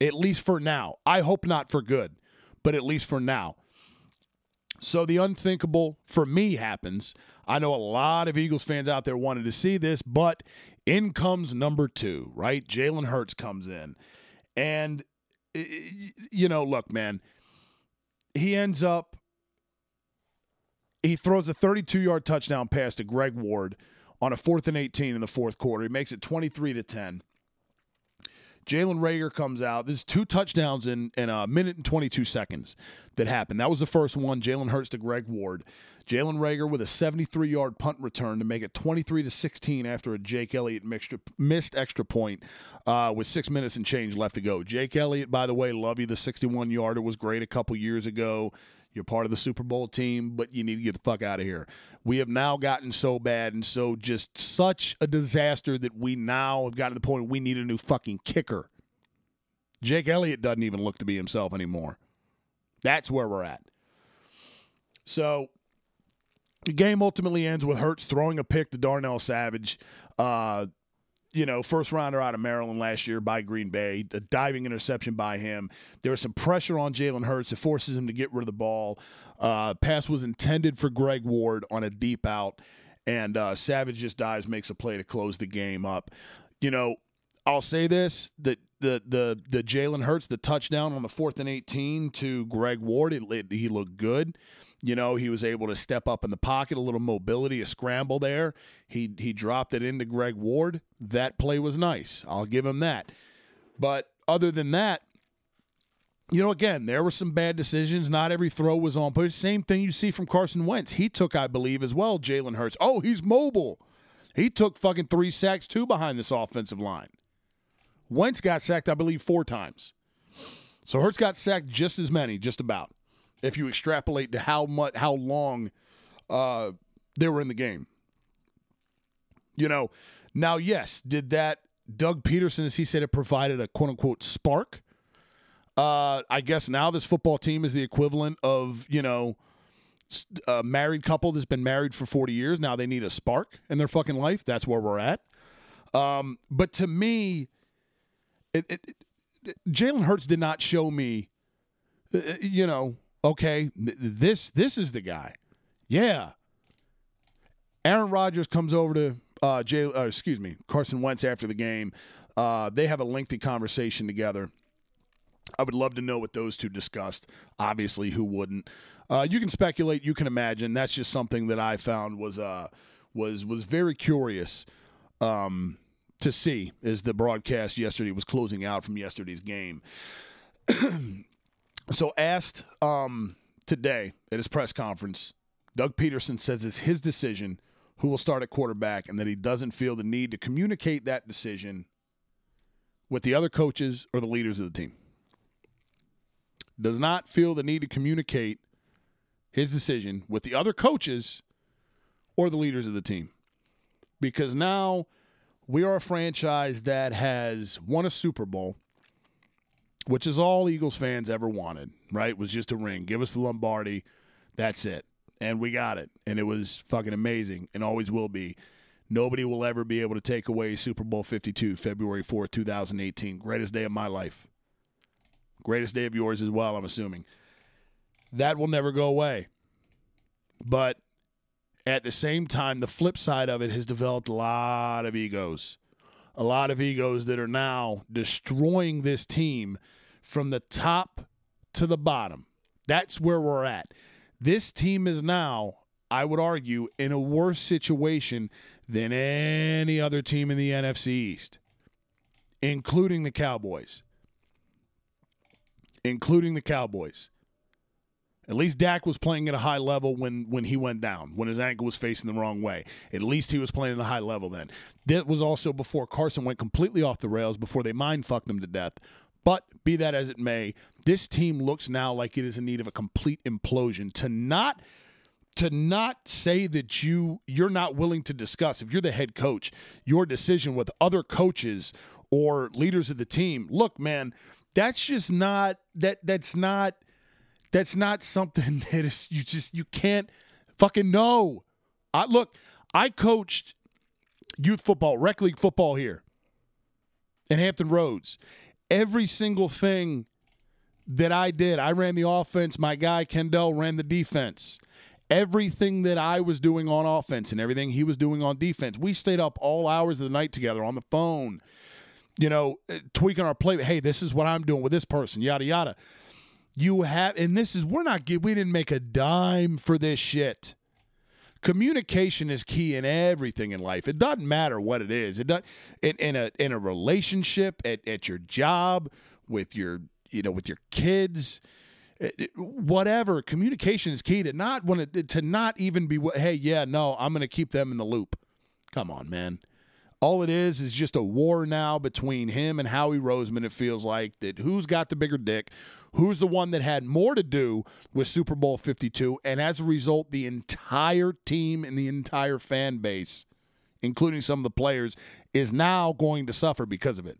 At least for now. I hope not for good, but at least for now. So the unthinkable for me happens. I know a lot of Eagles fans out there wanted to see this, but in comes number two, right? Jalen Hurts comes in. And, you know, look, man, he ends up, he throws a 32 yard touchdown pass to Greg Ward on a fourth and 18 in the fourth quarter. He makes it 23 to 10. Jalen Reagor comes out. There's two touchdowns in, in a minute and 22 seconds that happened. That was the first one. Jalen Hurts to Greg Ward. Jalen Reagor with a 73 yard punt return to make it 23 to 16 after a Jake Elliott missed extra point uh, with six minutes and change left to go. Jake Elliott, by the way, love you. The 61 yarder was great a couple years ago. You're part of the Super Bowl team, but you need to get the fuck out of here. We have now gotten so bad and so just such a disaster that we now have gotten to the point we need a new fucking kicker. Jake Elliott doesn't even look to be himself anymore. That's where we're at. So the game ultimately ends with Hurts throwing a pick to Darnell Savage. Uh, you know, first rounder out of Maryland last year by Green Bay, a diving interception by him. There was some pressure on Jalen Hurts. It forces him to get rid of the ball. Uh, pass was intended for Greg Ward on a deep out, and uh, Savage just dives, makes a play to close the game up. You know, I'll say this: that the the the Jalen Hurts, the touchdown on the fourth and eighteen to Greg Ward, it, it, he looked good. You know, he was able to step up in the pocket, a little mobility, a scramble there. He he dropped it into Greg Ward. That play was nice. I'll give him that. But other than that, you know, again, there were some bad decisions. Not every throw was on. But same thing you see from Carson Wentz. He took, I believe, as well. Jalen Hurts. Oh, he's mobile. He took fucking three sacks too behind this offensive line. Wentz got sacked, I believe, four times. So Hurts got sacked just as many, just about if you extrapolate to how much how long uh, they were in the game. You know, now yes, did that Doug Pederson as he said, it provided a quote unquote spark. Uh, I guess now this football team is the equivalent of you know a married couple that's been married for 40 years. Now they need a spark in their fucking life. That's where we're at. Um, but to me, it, it, it, Jalen Hurts did not show me, uh, you know, okay, this this is the guy. Yeah. Aaron Rodgers comes over to uh, Jay, uh, excuse me, Carson Wentz after the game. Uh, they have a lengthy conversation together. I would love to know what those two discussed. Obviously, who wouldn't? Uh, you can speculate. You can imagine. That's just something that I found was uh, was was very curious um, to see as the broadcast yesterday was closing out from yesterday's game. So asked um, today at his press conference, Doug Pederson says it's his decision who will start at quarterback and that he doesn't feel the need to communicate that decision with the other coaches or the leaders of the team. Does not feel the need to communicate his decision with the other coaches or the leaders of the team. Because now we are a franchise that has won a Super Bowl – which is all Eagles fans ever wanted, right? Was just a ring. Give us the Lombardi. That's it. And we got it. And it was fucking amazing and always will be. Nobody will ever be able to take away Super Bowl 52, February 4th, 2018. Greatest day of my life. Greatest day of yours as well, I'm assuming. That will never go away. But at the same time, the flip side of it has developed a lot of egos. A lot of egos that are now destroying this team from the top to the bottom. That's where we're at. This team is now, I would argue, in a worse situation than any other team in the NFC East, including the Cowboys. Including the Cowboys. At least Dak was playing at a high level when when he went down, when his ankle was facing the wrong way. At least he was playing at a high level then. That was also before Carson went completely off the rails, before they mind fucked him to death. But be that as it may, this team looks now like it is in need of a complete implosion. To not to not say that you you're not willing to discuss if you're the head coach your decision with other coaches or leaders of the team look man that's just not that that's not that's not something that is you just you can't fucking know i look i coached youth football rec league football here in hampton roads every single thing that I did. I ran the offense. My guy Kendall ran the defense. Everything that I was doing on offense and everything he was doing on defense. We stayed up all hours of the night together on the phone, you know, tweaking our play. Hey, this is what I'm doing with this person, yada, yada. You have, and this is, we're not, we didn't make a dime for this shit communication is key in everything in life. It doesn't matter what it is. It does in, in a in a relationship, at, at your job, with your you know with your kids, whatever. Communication is key to not want to to not even be. Hey, yeah, no, I'm going to keep them in the loop. Come on, man. All it is is just a war now between him and Howie Roseman. It feels like that who's got the bigger dick, who's the one that had more to do with Super Bowl 52, and as a result, the entire team and the entire fan base, including some of the players, is now going to suffer because of it.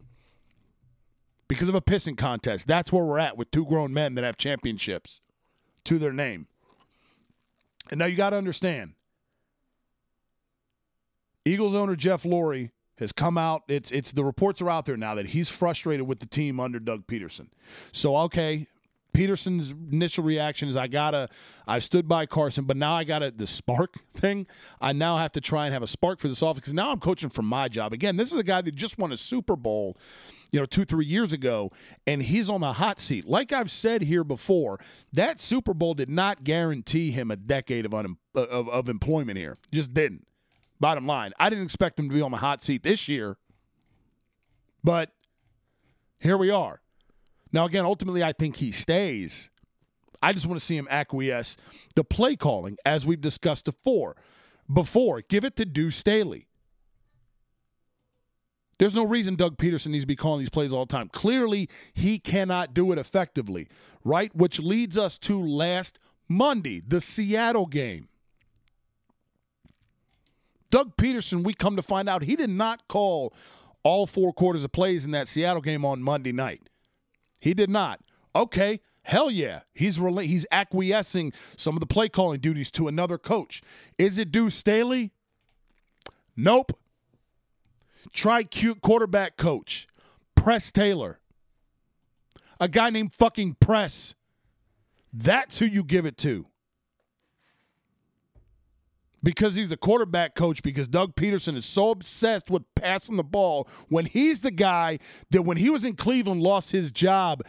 Because of a pissing contest. That's where we're at with two grown men that have championships to their name. And now you got to understand Eagles owner Jeff Lurie has come out. It's it's the reports are out there now that he's frustrated with the team under Doug Pederson. So okay, Pederson's initial reaction is I gotta I stood by Carson, but now I gotta the spark thing. I now have to try and have a spark for this office because now I'm coaching for my job. Again, this is a guy that just won a Super Bowl, you know, two, three years ago, and he's on the hot seat. Like I've said here before, that Super Bowl did not guarantee him a decade of un, uh, of, of employment here. Just didn't. Bottom line. I didn't expect him to be on the hot seat this year. But here we are. Now, again, ultimately, I think he stays. I just want to see him acquiesce the play calling, as we've discussed before. Before, give it to Deuce Staley. There's no reason Doug Pederson needs to be calling these plays all the time. Clearly, he cannot do it effectively, right? Which leads us to last Monday, the Seattle game. Doug Pederson, we come to find out, he did not call all four quarters of plays in that Seattle game on Monday night. He did not. Okay, hell yeah. He's rela- he's acquiescing some of the play calling duties to another coach. Is it Deuce Staley? Nope. Try cute quarterback coach, Press Taylor. A guy named fucking Press. That's who you give it to. Because he's the quarterback coach, because Doug Pederson is so obsessed with passing the ball when he's the guy that when he was in Cleveland lost his job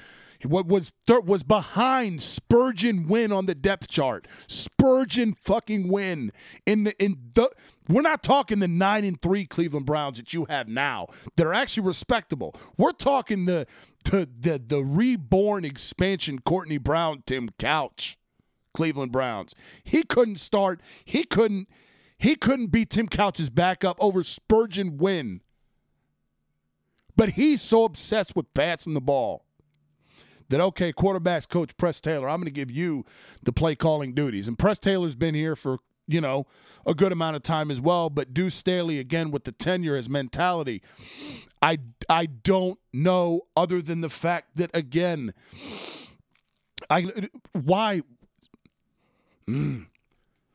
what was was behind Spergon Wynn on the depth chart. Spergon fucking Wynn in the in the we're not talking the 9 and 3 Cleveland Browns that you have now that are actually respectable. We're talking the the the, the reborn expansion Courtney Brown Tim Couch Cleveland Browns. He couldn't start. He couldn't he couldn't beat Tim Couch's backup over Spergon Wynn. But he's so obsessed with passing the ball that okay, quarterbacks coach Press Taylor, I'm going to give you the play calling duties. And Press Taylor's been here for you know a good amount of time as well. But Deuce Staley again with the tenure, his mentality, I I don't know other than the fact that again, I why. Mm,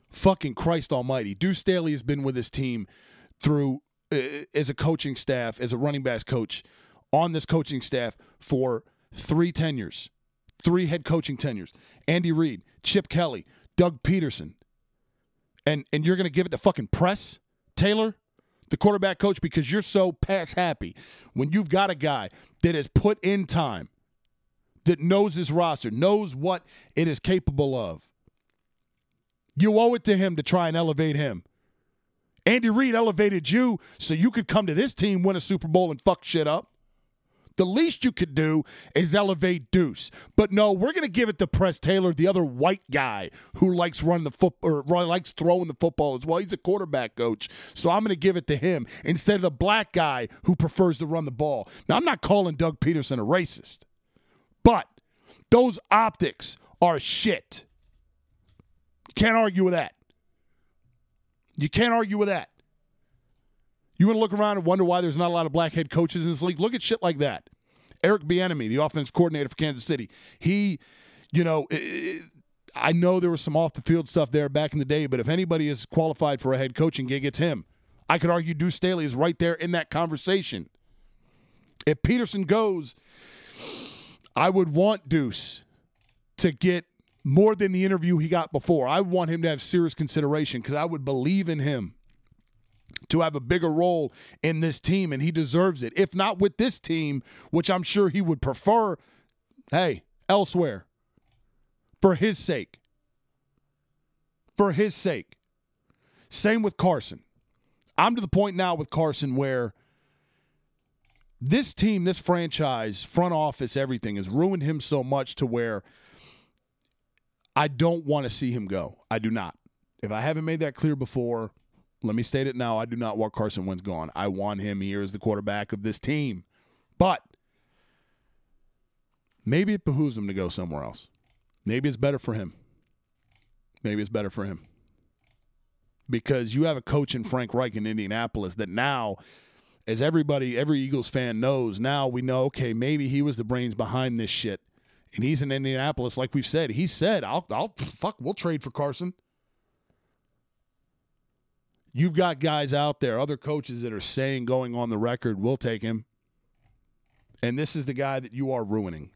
fucking Christ Almighty, Deuce Staley has been with his team through uh, as a coaching staff, as a running backs coach on this coaching staff for three tenures, three head coaching tenures. Andy Reid, Chip Kelly, Doug Pederson. And and you're going to give it to fucking press Taylor, the quarterback coach because you're so pass happy when you've got a guy that has put in time that knows his roster, knows what it is capable of. You owe it to him to try and elevate him. Andy Reid elevated you so you could come to this team, win a Super Bowl, and fuck shit up. The least you could do is elevate Deuce. But no, we're going to give it to Press Taylor, the other white guy who likes running the foot or likes throwing the football as well. He's a quarterback coach. So I'm going to give it to him instead of the black guy who prefers to run the ball. Now, I'm not calling Doug Pederson a racist, but those optics are shit. Can't argue with that. You can't argue with that. You want to look around and wonder why there's not a lot of black head coaches in this league? Look at shit like that. Eric Bieniemy, the offense coordinator for Kansas City, he, you know, it, I know there was some off the field stuff there back in the day, but if anybody is qualified for a head coaching gig, it's him. I could argue Deuce Staley is right there in that conversation. If Pederson goes, I would want Deuce to get more than the interview he got before. I want him to have serious consideration because I would believe in him to have a bigger role in this team, and he deserves it. If not with this team, which I'm sure he would prefer, hey, elsewhere, for his sake. For his sake. Same with Carson. I'm to the point now with Carson where this team, this franchise, front office, everything has ruined him so much to where I don't want to see him go. I do not. If I haven't made that clear before, let me state it now. I do not want Carson Wentz gone. I want him here as the quarterback of this team. But maybe it behooves him to go somewhere else. Maybe it's better for him. Maybe it's better for him. Because you have a coach in Frank Reich in Indianapolis that now, as everybody, every Eagles fan knows, now we know, okay, maybe he was the brains behind this shit. And he's in Indianapolis, like we've said. He said, I'll, I'll, fuck, we'll trade for Carson. You've got guys out there, other coaches that are saying, going on the record, we'll take him. And this is the guy that you are ruining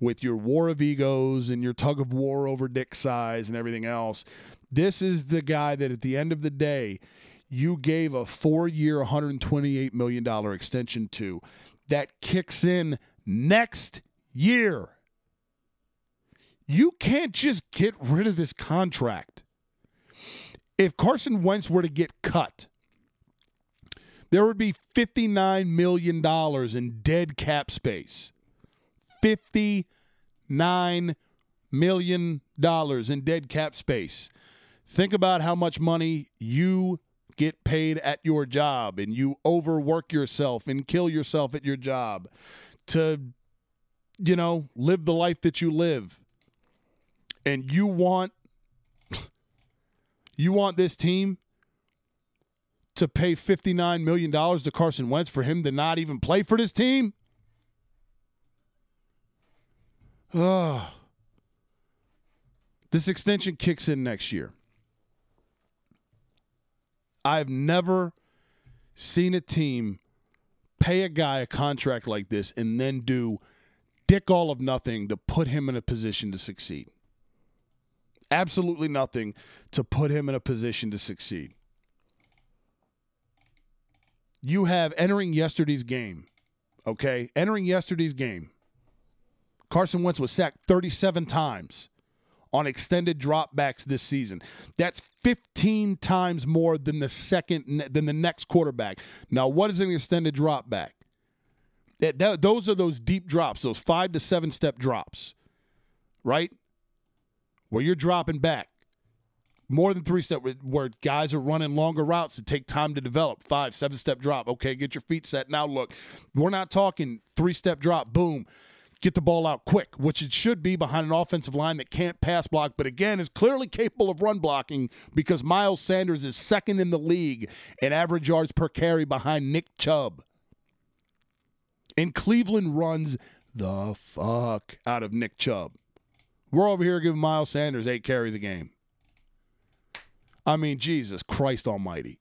with your war of egos and your tug of war over dick size and everything else. This is the guy that at the end of the day, you gave a four year, $128 million extension to that kicks in next year. You can't just get rid of this contract. If Carson Wentz were to get cut, there would be $59 million in dead cap space. $59 million in dead cap space. Think about how much money you get paid at your job and you overwork yourself and kill yourself at your job to, you know, live the life that you live. And you want you want this team to pay $59 million to Carson Wentz for him to not even play for this team? Oh. This extension kicks in next year. I've never seen a team pay a guy a contract like this and then do dick all of nothing to put him in a position to succeed. Absolutely nothing to put him in a position to succeed. You have entering yesterday's game, okay? Entering yesterday's game. Carson Wentz was sacked 37 times on extended dropbacks this season. That's 15 times more than the second than the next quarterback. Now, what is an extended dropback? That, that, those are those deep drops, those five to seven step drops, right? Where you're dropping back more than three step, where guys are running longer routes to take time to develop. Five, seven step drop. Okay, get your feet set. Now look, we're not talking three step drop. Boom get the ball out quick, which it should be behind an offensive line that can't pass block, but again is clearly capable of run blocking because Miles Sanders is second in the league in average yards per carry behind Nick Chubb. And Cleveland runs the fuck out of Nick Chubb. We're over here giving Miles Sanders eight carries a game. I mean, Jesus Christ Almighty.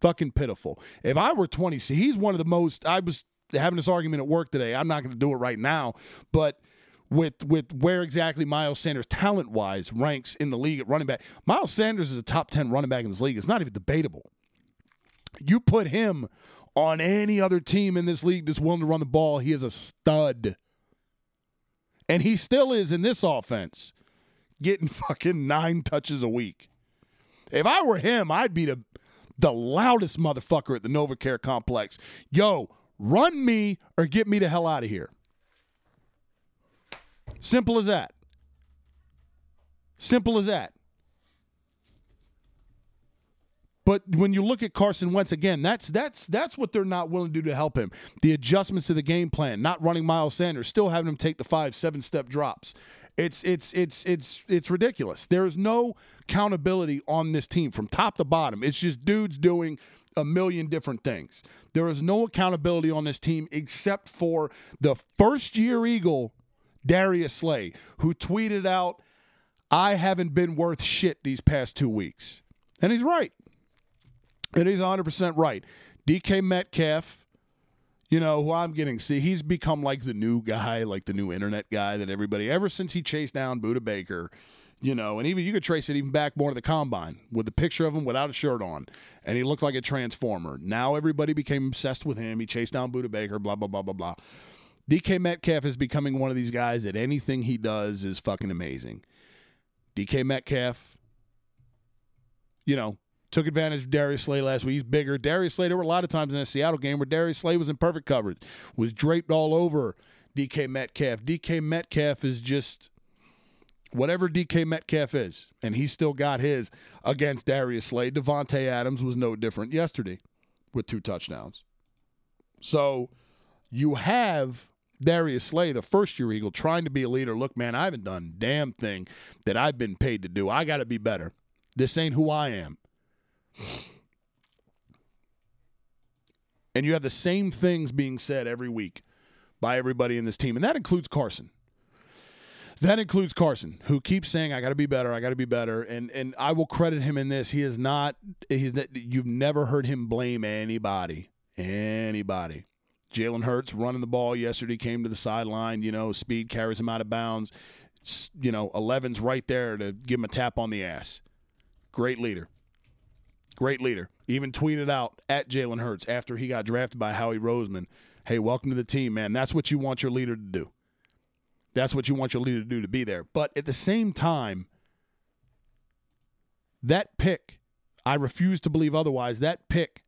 Fucking pitiful. If I were 20, see, he's one of the most. I was having this argument at work today. I'm not going to do it right now, but with with where exactly Miles Sanders talent wise ranks in the league at running back, Miles Sanders is a top 10 running back in this league. It's not even debatable. You put him on any other team in this league that's willing to run the ball, he is a stud. And he still is in this offense, getting fucking nine touches a week. If I were him, I'd be the the loudest motherfucker at the NovaCare complex. Yo, Run me or get me the hell out of here. Simple as that. Simple as that. But when you look at Carson Wentz again, that's that's that's what they're not willing to do to help him. The adjustments to the game plan, not running Miles Sanders, still having him take the five, seven step drops. It's it's it's it's it's ridiculous. There is no accountability on this team from top to bottom. It's just dudes doing a million different things. There is no accountability on this team except for the first year Eagle, Darius Slay, who tweeted out, I haven't been worth shit these past two weeks. And he's right. And he's 100% right. DK Metcalf, you know, who I'm getting, see, he's become like the new guy, like the new internet guy that everybody, ever since he chased down Budda Baker, you know, and even you could trace it even back more to the combine with the picture of him without a shirt on, and he looked like a transformer. Now everybody became obsessed with him. He chased down Budda Baker, blah blah blah blah blah. DK Metcalf is becoming one of these guys that anything he does is fucking amazing. DK Metcalf, you know, took advantage of Darius Slay last week. He's bigger. Darius Slay, there were a lot of times in a Seattle game where Darius Slay was in perfect coverage, was draped all over DK Metcalf. DK Metcalf is just whatever DK Metcalf is, and he still got his against Darius Slay. Davante Adams was no different yesterday with two touchdowns. So you have Darius Slay, the first year Eagle, trying to be a leader. Look, man, I haven't done damn thing that I've been paid to do. I got to be better. This ain't who I am. And you have the same things being said every week by everybody in this team, and that includes Carson. That includes Carson, who keeps saying, "I got to be better. I got to be better," and and I will credit him in this. He is not. You've never heard him blame anybody. Anybody. Jalen Hurts running the ball yesterday came to the sideline. You know, speed carries him out of bounds. You know, 11's right there to give him a tap on the ass. Great leader. Great leader. Even tweeted out at Jalen Hurts after he got drafted by Howie Roseman. Hey, welcome to the team, man. That's what you want your leader to do. That's what you want your leader to do to be there. But at the same time, that pick, I refuse to believe otherwise. That pick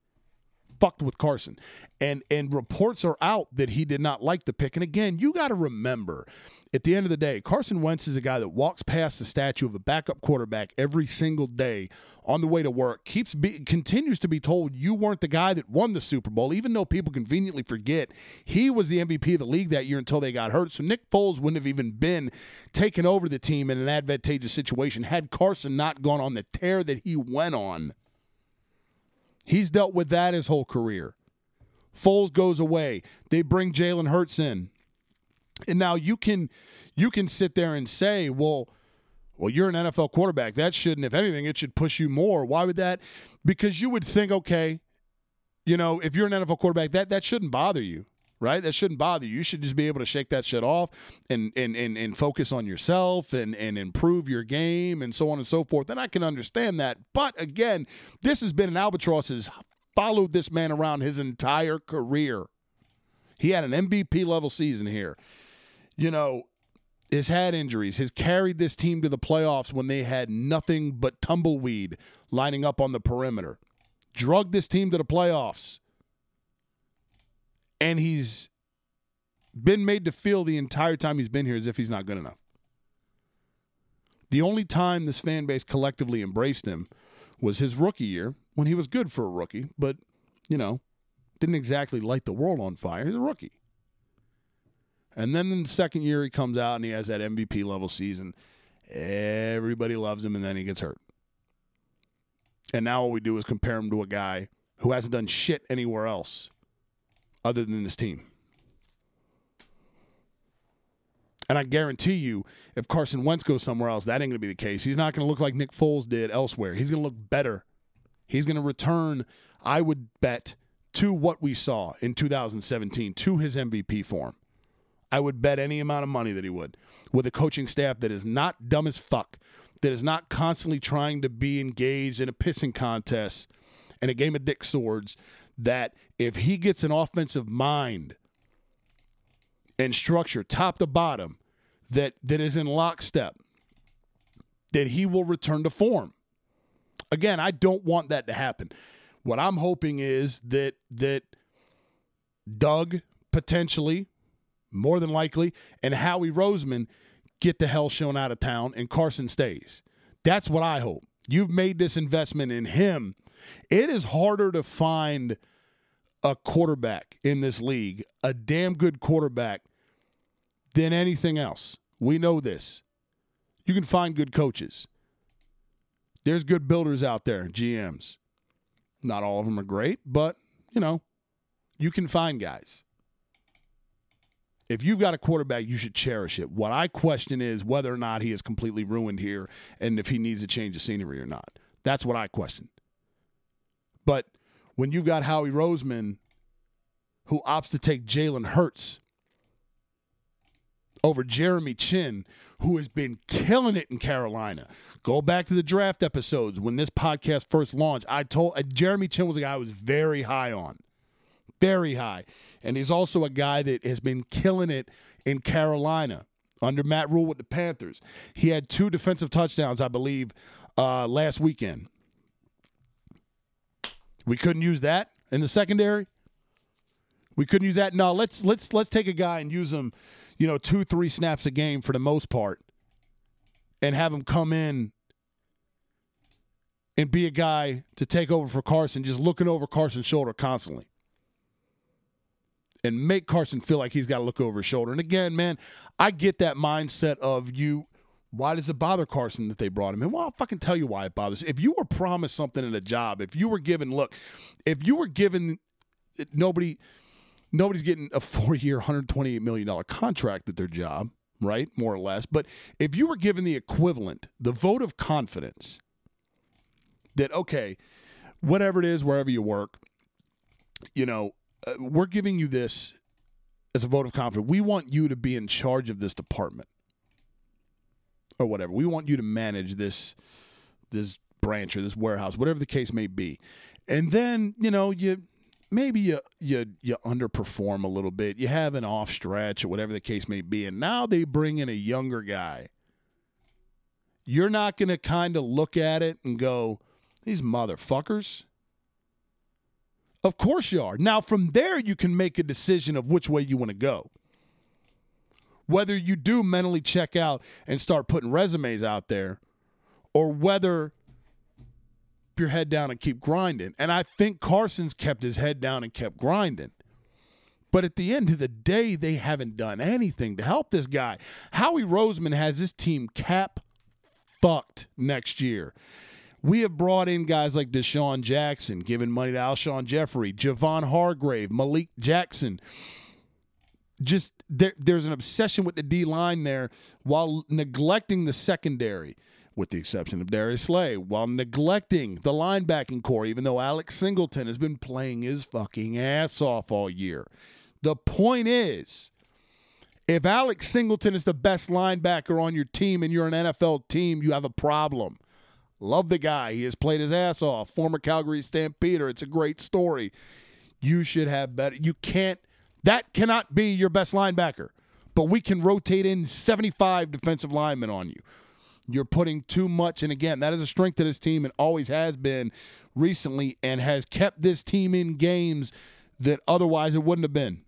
fucked with Carson. And and reports are out that he did not like the pick. And again, you got to remember, at the end of the day, Carson Wentz is a guy that walks past the statue of a backup quarterback every single day on the way to work. Keeps be, continues to be told you weren't the guy that won the Super Bowl, even though people conveniently forget he was the MVP of the league that year until they got hurt. So Nick Foles wouldn't have even been taken over the team in an advantageous situation had Carson not gone on the tear that he went on. He's dealt with that his whole career. Foles goes away. They bring Jalen Hurts in. And now you can you can sit there and say, well, well, you're an NFL quarterback. That shouldn't, if anything, it should push you more. Why would that? Because you would think, okay, you know, if you're an NFL quarterback, that that shouldn't bother you right? That shouldn't bother you. You should just be able to shake that shit off and and and, and focus on yourself and and improve your game and so on and so forth. And I can understand that. But again, this has been an albatross has followed this man around his entire career. He had an MVP level season here. You know, has had injuries, has carried this team to the playoffs when they had nothing but tumbleweed lining up on the perimeter. Drugged this team to the playoffs and he's been made to feel the entire time he's been here as if he's not good enough. The only time this fan base collectively embraced him was his rookie year when he was good for a rookie, but, you know, didn't exactly light the world on fire. He's a rookie. And then in the second year, he comes out and he has that MVP level season. Everybody loves him, and then he gets hurt. And now all we do is compare him to a guy who hasn't done shit anywhere else other than this team. And I guarantee you, if Carson Wentz goes somewhere else, that ain't going to be the case. He's not going to look like Nick Foles did elsewhere. He's going to look better. He's going to return, I would bet, to what we saw in 2017, to his MVP form. I would bet any amount of money that he would. With a coaching staff that is not dumb as fuck, that is not constantly trying to be engaged in a pissing contest and a game of dick swords, that if he gets an offensive mind and structure top to bottom that that is in lockstep that he will return to form. Again i don't want that to happen. What i'm hoping is that that doug potentially more than likely and howie roseman get the hell shown out of town and carson stays. That's what i hope. You've made this investment in him. It is harder to find a quarterback in this league, a damn good quarterback, than anything else. We know this. You can find good coaches. There's good builders out there, GMs. Not all of them are great, but, you know, you can find guys. If you've got a quarterback, you should cherish it. What I question is whether or not he is completely ruined here and if he needs a change of scenery or not. That's what I question. But – when you got Howie Roseman, who opts to take Jalen Hurts over Jeremy Chinn, who has been killing it in Carolina. Go back to the draft episodes when this podcast first launched. I told uh, Jeremy Chinn was a guy I was very high on, very high, and he's also a guy that has been killing it in Carolina under Matt Rhule with the Panthers. He had two defensive touchdowns, I believe, uh, last weekend. We couldn't use that in the secondary. We couldn't use that. No, let's let's let's take a guy and use him, you know, two three snaps a game for the most part, and have him come in and be a guy to take over for Carson, just looking over Carson's shoulder constantly. And make Carson feel like he's got to look over his shoulder. And again, man, I get that mindset of you why does it bother Carson that they brought him in? Well, I'll fucking tell you why it bothers. If you were promised something in a job, if you were given, look, if you were given, nobody, nobody's getting a four-year, hundred twenty-eight million dollar contract at their job. right? More or less. But if you were given the equivalent, the vote of confidence that, okay, whatever it is, wherever you work, you know, uh, we're giving you this as a vote of confidence. We want you to be in charge of this department or whatever. We want you to manage this this branch or this warehouse, whatever the case may be. And then, you know, you maybe you you you underperform a little bit. You have an off stretch or whatever the case may be. And now they bring in a younger guy. You're not going to kind of look at it and go, "These motherfuckers." Of course you are. Now from there you can make a decision of which way you want to go. Whether you do mentally check out and start putting resumes out there or whether your head down and keep grinding. And I think Carson's kept his head down and kept grinding. But at the end of the day, they haven't done anything to help this guy. Howie Roseman has this team cap fucked next year. We have brought in guys like DeSean Jackson, giving money to Alshon Jeffery, Javon Hargrave, Malik Jackson. Just there, there's an obsession with the D line there while neglecting the secondary with the exception of Darius Slay, while neglecting the linebacking core, even though Alex Singleton has been playing his fucking ass off all year. The point is, if Alex Singleton is the best linebacker on your team and you're an NFL team, you have a problem. Love the guy. He has played his ass off. Former Calgary Stampeder. It's a great story. You should have better. You can't, that cannot be your best linebacker. But we can rotate in 75 defensive linemen on you. You're putting too much. And again, that is a strength of this team and always has been recently and has kept this team in games that otherwise it wouldn't have been.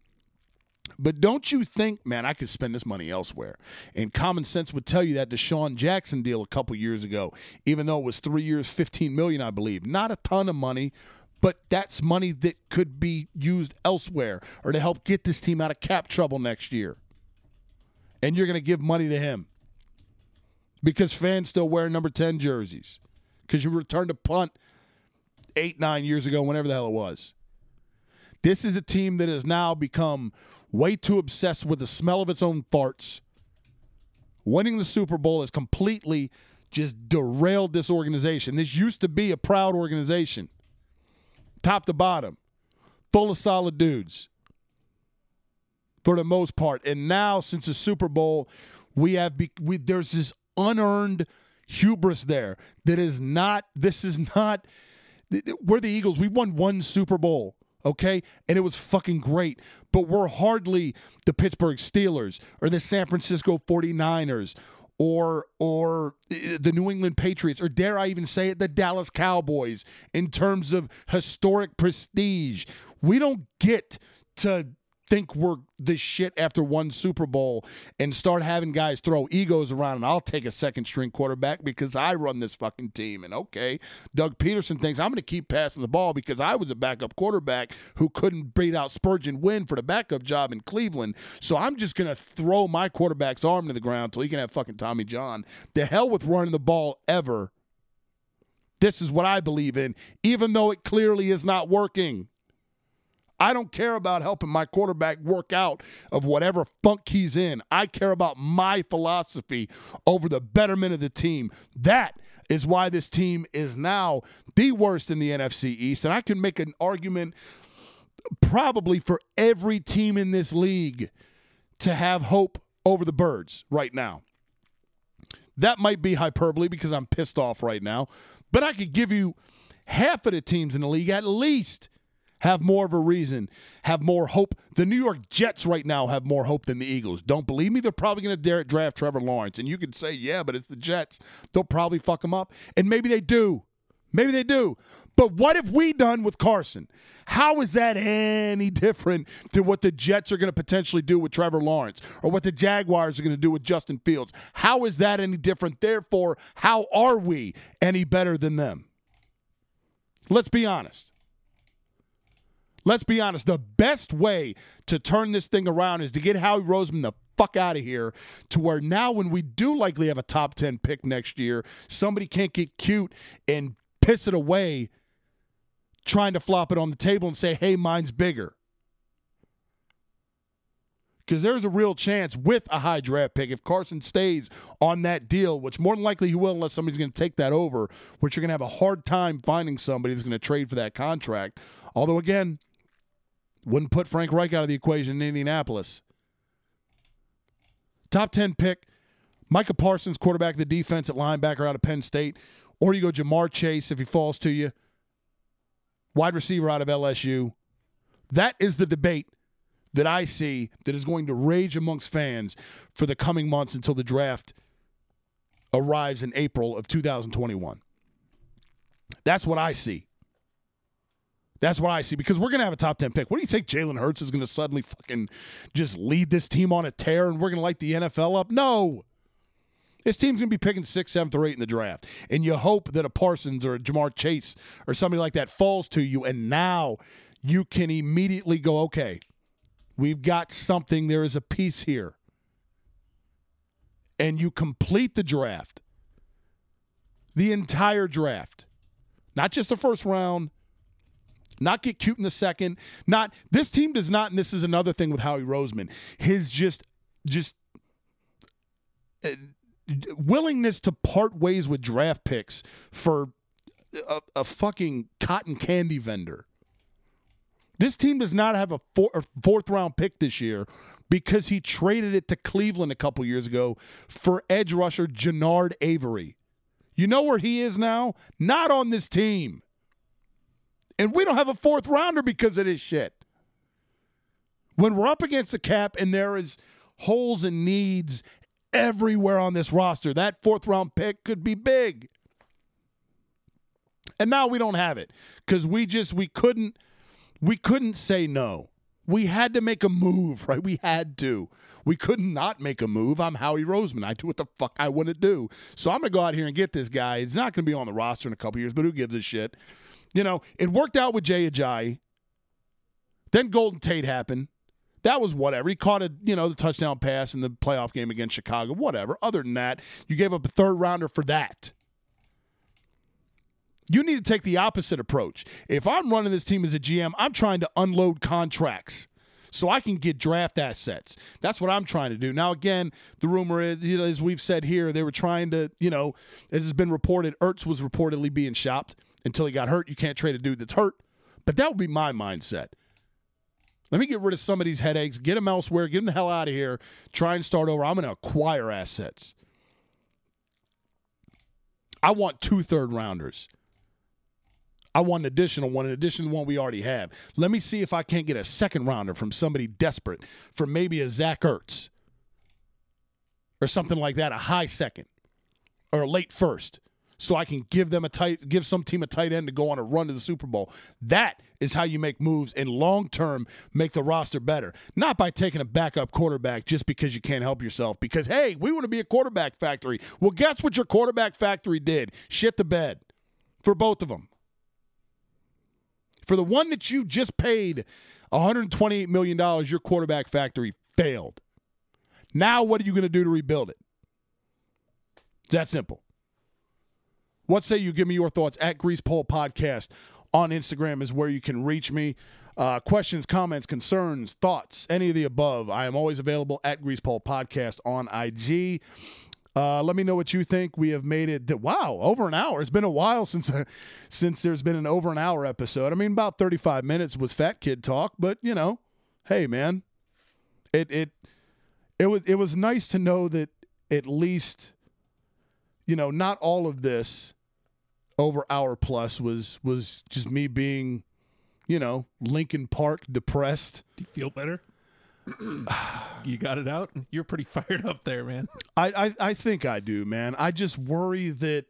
But don't you think, man, I could spend this money elsewhere? And common sense would tell you that DeSean Jackson deal a couple years ago, even though it was three years, 15 million, I believe. Not a ton of money, but that's money that could be used elsewhere or to help get this team out of cap trouble next year. And you're going to give money to him because fans still wear number 10 jerseys because you returned a punt eight, nine years ago, whenever the hell it was. This is a team that has now become way too obsessed with the smell of its own farts. Winning the Super Bowl has completely just derailed this organization. This used to be a proud organization, top to bottom, full of solid dudes for the most part. And now, since the Super Bowl, we have be- we, there's this unearned hubris there that is not this is not we're the Eagles. We won one Super Bowl, okay? And it was fucking great. But we're hardly the Pittsburgh Steelers or the San Francisco 49ers or or eh, eh, the New England Patriots or dare I even say it the Dallas Cowboys in terms of historic prestige. We don't get to think we're the shit after one Super Bowl and start having guys throw egos around and I'll take a second string quarterback because I run this fucking team. And okay, Doug Pederson thinks I'm going to keep passing the ball because I was a backup quarterback who couldn't beat out Spergon Wynn for the backup job in Cleveland. So I'm just going to throw my quarterback's arm to the ground till he can have fucking Tommy John. The hell with running the ball ever. This is what I believe in, even though it clearly is not working. I don't care about helping my quarterback work out of whatever funk he's in. I care about my philosophy over the betterment of the team. That is why this team is now the worst in the NFC East. And I can make an argument probably for every team in this league to have hope over the Birds right now. That might be hyperbole because I'm pissed off right now, but I could give you half of the teams in the league at least have more of a reason, have more hope. The New York Jets right now have more hope than the Eagles. Don't believe me? They're probably going to draft Trevor Lawrence. And you could say, yeah, but it's the Jets. They'll probably fuck him up. And maybe they do. Maybe they do. But what have we done with Carson? How is that any different than what the Jets are going to potentially do with Trevor Lawrence or what the Jaguars are going to do with Justin Fields? How is that any different? Therefore, how are we any better than them? Let's be honest. Let's be honest. The best way to turn this thing around is to get Howie Roseman the fuck out of here to where now, when we do likely have a top 10 pick next year, somebody can't get cute and piss it away trying to flop it on the table and say, hey, mine's bigger. Because there's a real chance with a high draft pick, if Carson stays on that deal, which more than likely he will unless somebody's going to take that over, which you're going to have a hard time finding somebody that's going to trade for that contract. Although, again, wouldn't put Frank Reich out of the equation in Indianapolis. Top 10 pick, Micah Parsons, quarterback of the defense at linebacker out of Penn State. Or you go Ja'Marr Chase if he falls to you, wide receiver out of LSU. That is the debate that I see that is going to rage amongst fans for the coming months until the draft arrives in April of 2021. That's what I see. That's what I see because we're going to have a top 10 pick. What do you think Jalen Hurts is going to suddenly fucking just lead this team on a tear and we're going to light the NFL up? No. This team's going to be picking sixth, seventh, or eighth in the draft. And you hope that a Parsons or a Ja'Marr Chase or somebody like that falls to you. And now you can immediately go, okay, we've got something. There is a piece here. And you complete the draft, the entire draft, not just the first round not get cute in the second. Not this team does not, and this is another thing with Howie Roseman. His just just uh, willingness to part ways with draft picks for a, a, fucking cotton candy vendor. This team does not have a four, fourth round pick this year because he traded it to Cleveland a couple years ago for edge rusher Genard Avery. You know where he is now? Not on this team. And we don't have a fourth rounder because of this shit. When we're up against the cap and there is holes and needs everywhere on this roster, that fourth round pick could be big. And now we don't have it because we just we couldn't we couldn't say no. We had to make a move, right? We had to. We could not make a move. I'm Howie Roseman. I do what the fuck I want to do. So I'm gonna go out here and get this guy. He's not gonna be on the roster in a couple years, but who gives a shit? You know, it worked out with Jay Ajayi. Then Golden Tate happened. That was whatever. He caught a, you know, the touchdown pass in the playoff game against Chicago. Whatever. Other than that, you gave up a third rounder for that. You need to take the opposite approach. If I'm running this team as a GM, I'm trying to unload contracts so I can get draft assets. That's what I'm trying to do. Now, again, the rumor is, as we've said here, they were trying to, you know, as has been reported, Ertz was reportedly being shopped until he got hurt. You can't trade a dude that's hurt. But that would be my mindset. Let me get rid of some of these headaches, get them elsewhere, get them the hell out of here, try and start over. I'm going to acquire assets. I want two third rounders. I want an additional one, in addition to one we already have. Let me see if I can't get a second rounder from somebody desperate for maybe a Zach Ertz or something like that, a high second or a late first so I can give them a tight give some team a tight end to go on a run to the Super Bowl. That is how you make moves and long term make the roster better. Not by taking a backup quarterback just because you can't help yourself. Because hey, we want to be a quarterback factory. Well, guess what your quarterback factory did? Shit the bed for both of them. For the one that you just paid $128 million, your quarterback factory failed. Now, what are you going to do to rebuild it? It's that simple. What say you give me your thoughts at Grease Pole Podcast on Instagram is where you can reach me. Uh, questions, comments, concerns, thoughts, any of the above. I am always available at Grease Pole Podcast on IG. Uh, let me know what you think. We have made it. Wow, over an hour. It's been a while since uh, since there's been an over an hour episode. I mean, about 35 minutes was Fat Kid talk, but you know, hey man, it it it was it was nice to know that at least you know, not all of this over hour plus was was just me being, you know, Linkin Park depressed. Do you feel better? you got it out. You're pretty fired up there, man. I, I I think I do, man. I just worry that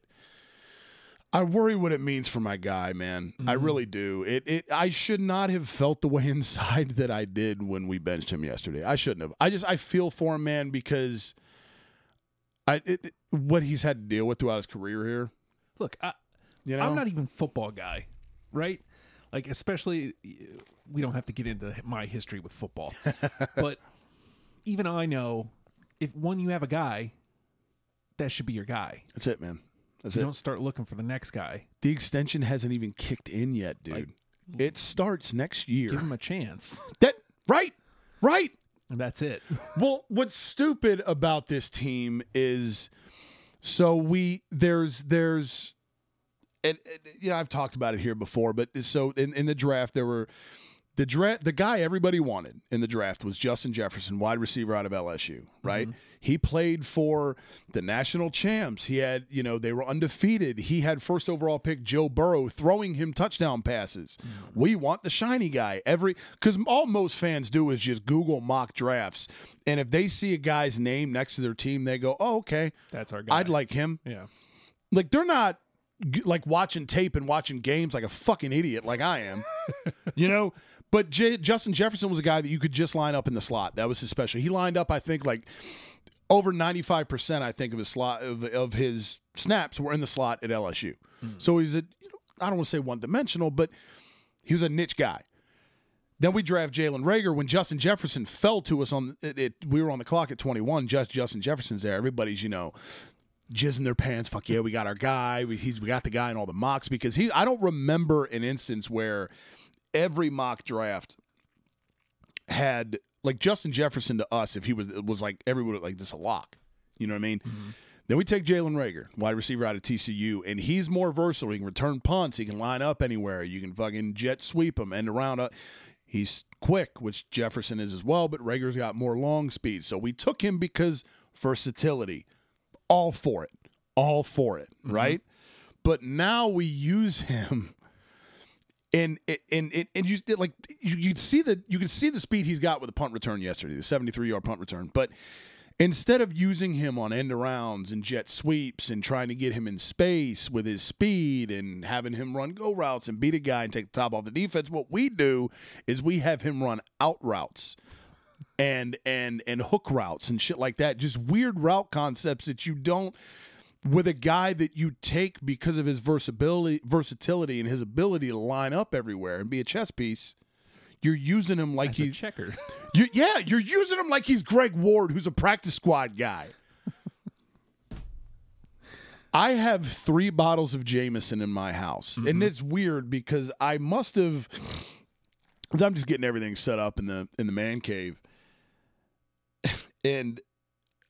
I worry what it means for my guy, man. Mm-hmm. I really do. It it I should not have felt the way inside that I did when we benched him yesterday. I shouldn't have. I just I feel for him, man, because I it, what he's had to deal with throughout his career here. Look, I, you know? I'm not even football guy, right? Like especially we don't have to get into my history with football. but even I know if when you have a guy, that should be your guy. That's it, man. That's you it. Don't start looking for the next guy. The extension hasn't even kicked in yet, dude. Like, it starts next year. Give him a chance. That right, right. And that's it. Well, what's stupid about this team is so we there's there's and, and yeah, I've talked about it here before, but so in, in the draft there were the draft the guy everybody wanted in the draft was Justin Jefferson, wide receiver out of LSU, right? Mm-hmm. He played for the national champs. He had, you know, they were undefeated. He had first overall pick Joe Burrow throwing him touchdown passes. Mm-hmm. We want the shiny guy. Every cuz all most fans do is just Google mock drafts. And if they see a guy's name next to their team, they go, "Oh, okay. That's our guy. I'd like him." Yeah. like they're not like watching tape and watching games like a fucking idiot like I am, you know. But J- Justin Jefferson was a guy that you could just line up in the slot. That was his special. He lined up, I think, like over ninety five percent. I think of his slot of, of his snaps were in the slot at LSU. Hmm. So he's a I don't want to say one dimensional, but he was a niche guy. Then we draft Jalen Reagor when Justin Jefferson fell to us on it, it. We were on the clock at 21. Just Justin Jefferson's there. Everybody's you know jizzing their pants. Fuck yeah, we got our guy. We, he's we got the guy in all the mocks because he. I don't remember an instance where every mock draft had like Justin Jefferson to us. If he was was like everybody like this a lock. You know what I mean? Then we take Jalen Reagor, wide receiver out of TCU, and he's more versatile. He can return punts. He can line up anywhere. You can fucking jet sweep him and around. Uh, he's quick, which Jefferson is as well, but Reagor's got more long speed. So we took him because versatility. All for it. All for it, mm-hmm. right? But now we use him and and and, and you like you you'd see the you can see the speed he's got with the punt return yesterday, the 73 yard punt return. But instead of using him on end arounds and jet sweeps and trying to get him in space with his speed and having him run go routes and beat a guy and take the top off the defense, what we do is we have him run out routes and and and hook routes and shit like that. Just weird route concepts that you don't with a guy that you take because of his versatility versatility and his ability to line up everywhere and be a chess piece. You're using him like As a he's checker. you, yeah, you're using him like he's Greg Ward, who's a practice squad guy. I have three bottles of Jameson in my house, and mm-hmm. it's weird because I must have. I'm just getting everything set up in the in the man cave, and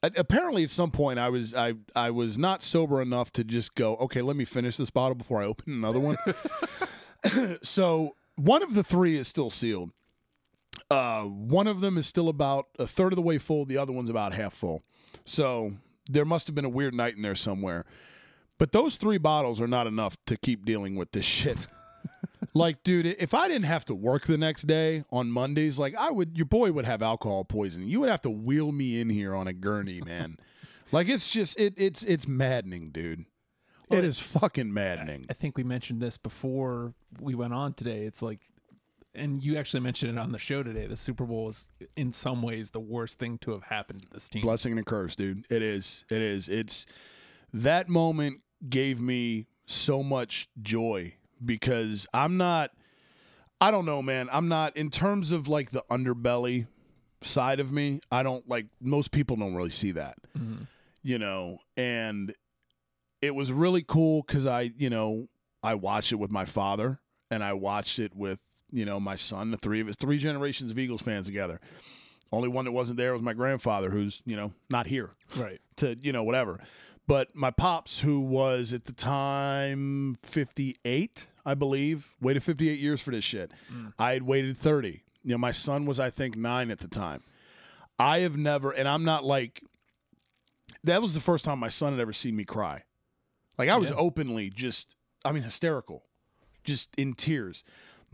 apparently at some point I was I I was not sober enough to just go okay let me finish this bottle before I open another one. so one of the three is still sealed. Uh, one of them is still about a third of the way full. The other one's about half full. So there must have been a weird night in there somewhere. But those three bottles are not enough to keep dealing with this shit. Like, dude, if I didn't have to work the next day on Mondays, like I would, your boy would have alcohol poisoning. You would have to wheel me in here on a gurney, man. like it's just it it's it's maddening, dude. it is fucking maddening. I think we mentioned this before we went on today. It's like, and you actually mentioned it on the show today. The Super Bowl is, in some ways, the worst thing to have happened to this team. blessing and a curse, dude. It is. It is. It's that moment gave me so much joy because I'm not I don't know, man. I'm not in terms of like the underbelly side of me. I don't like most people don't really see that. Mm-hmm. You know, and it was really cool cuz I, you know, I watched it with my father and I watched it with, you know, my son, the three of us, three generations of Eagles fans together. Only one that wasn't there was my grandfather who's, you know, not here Right. to you know whatever but my pops who was at the time 58 i believe waited 58 years for this shit. Mm. I had waited 30 you know my son was i think 9 at the time. I have never and i'm not like that was the first time my son had ever seen me cry. Like i was Yeah. openly just i mean hysterical just in tears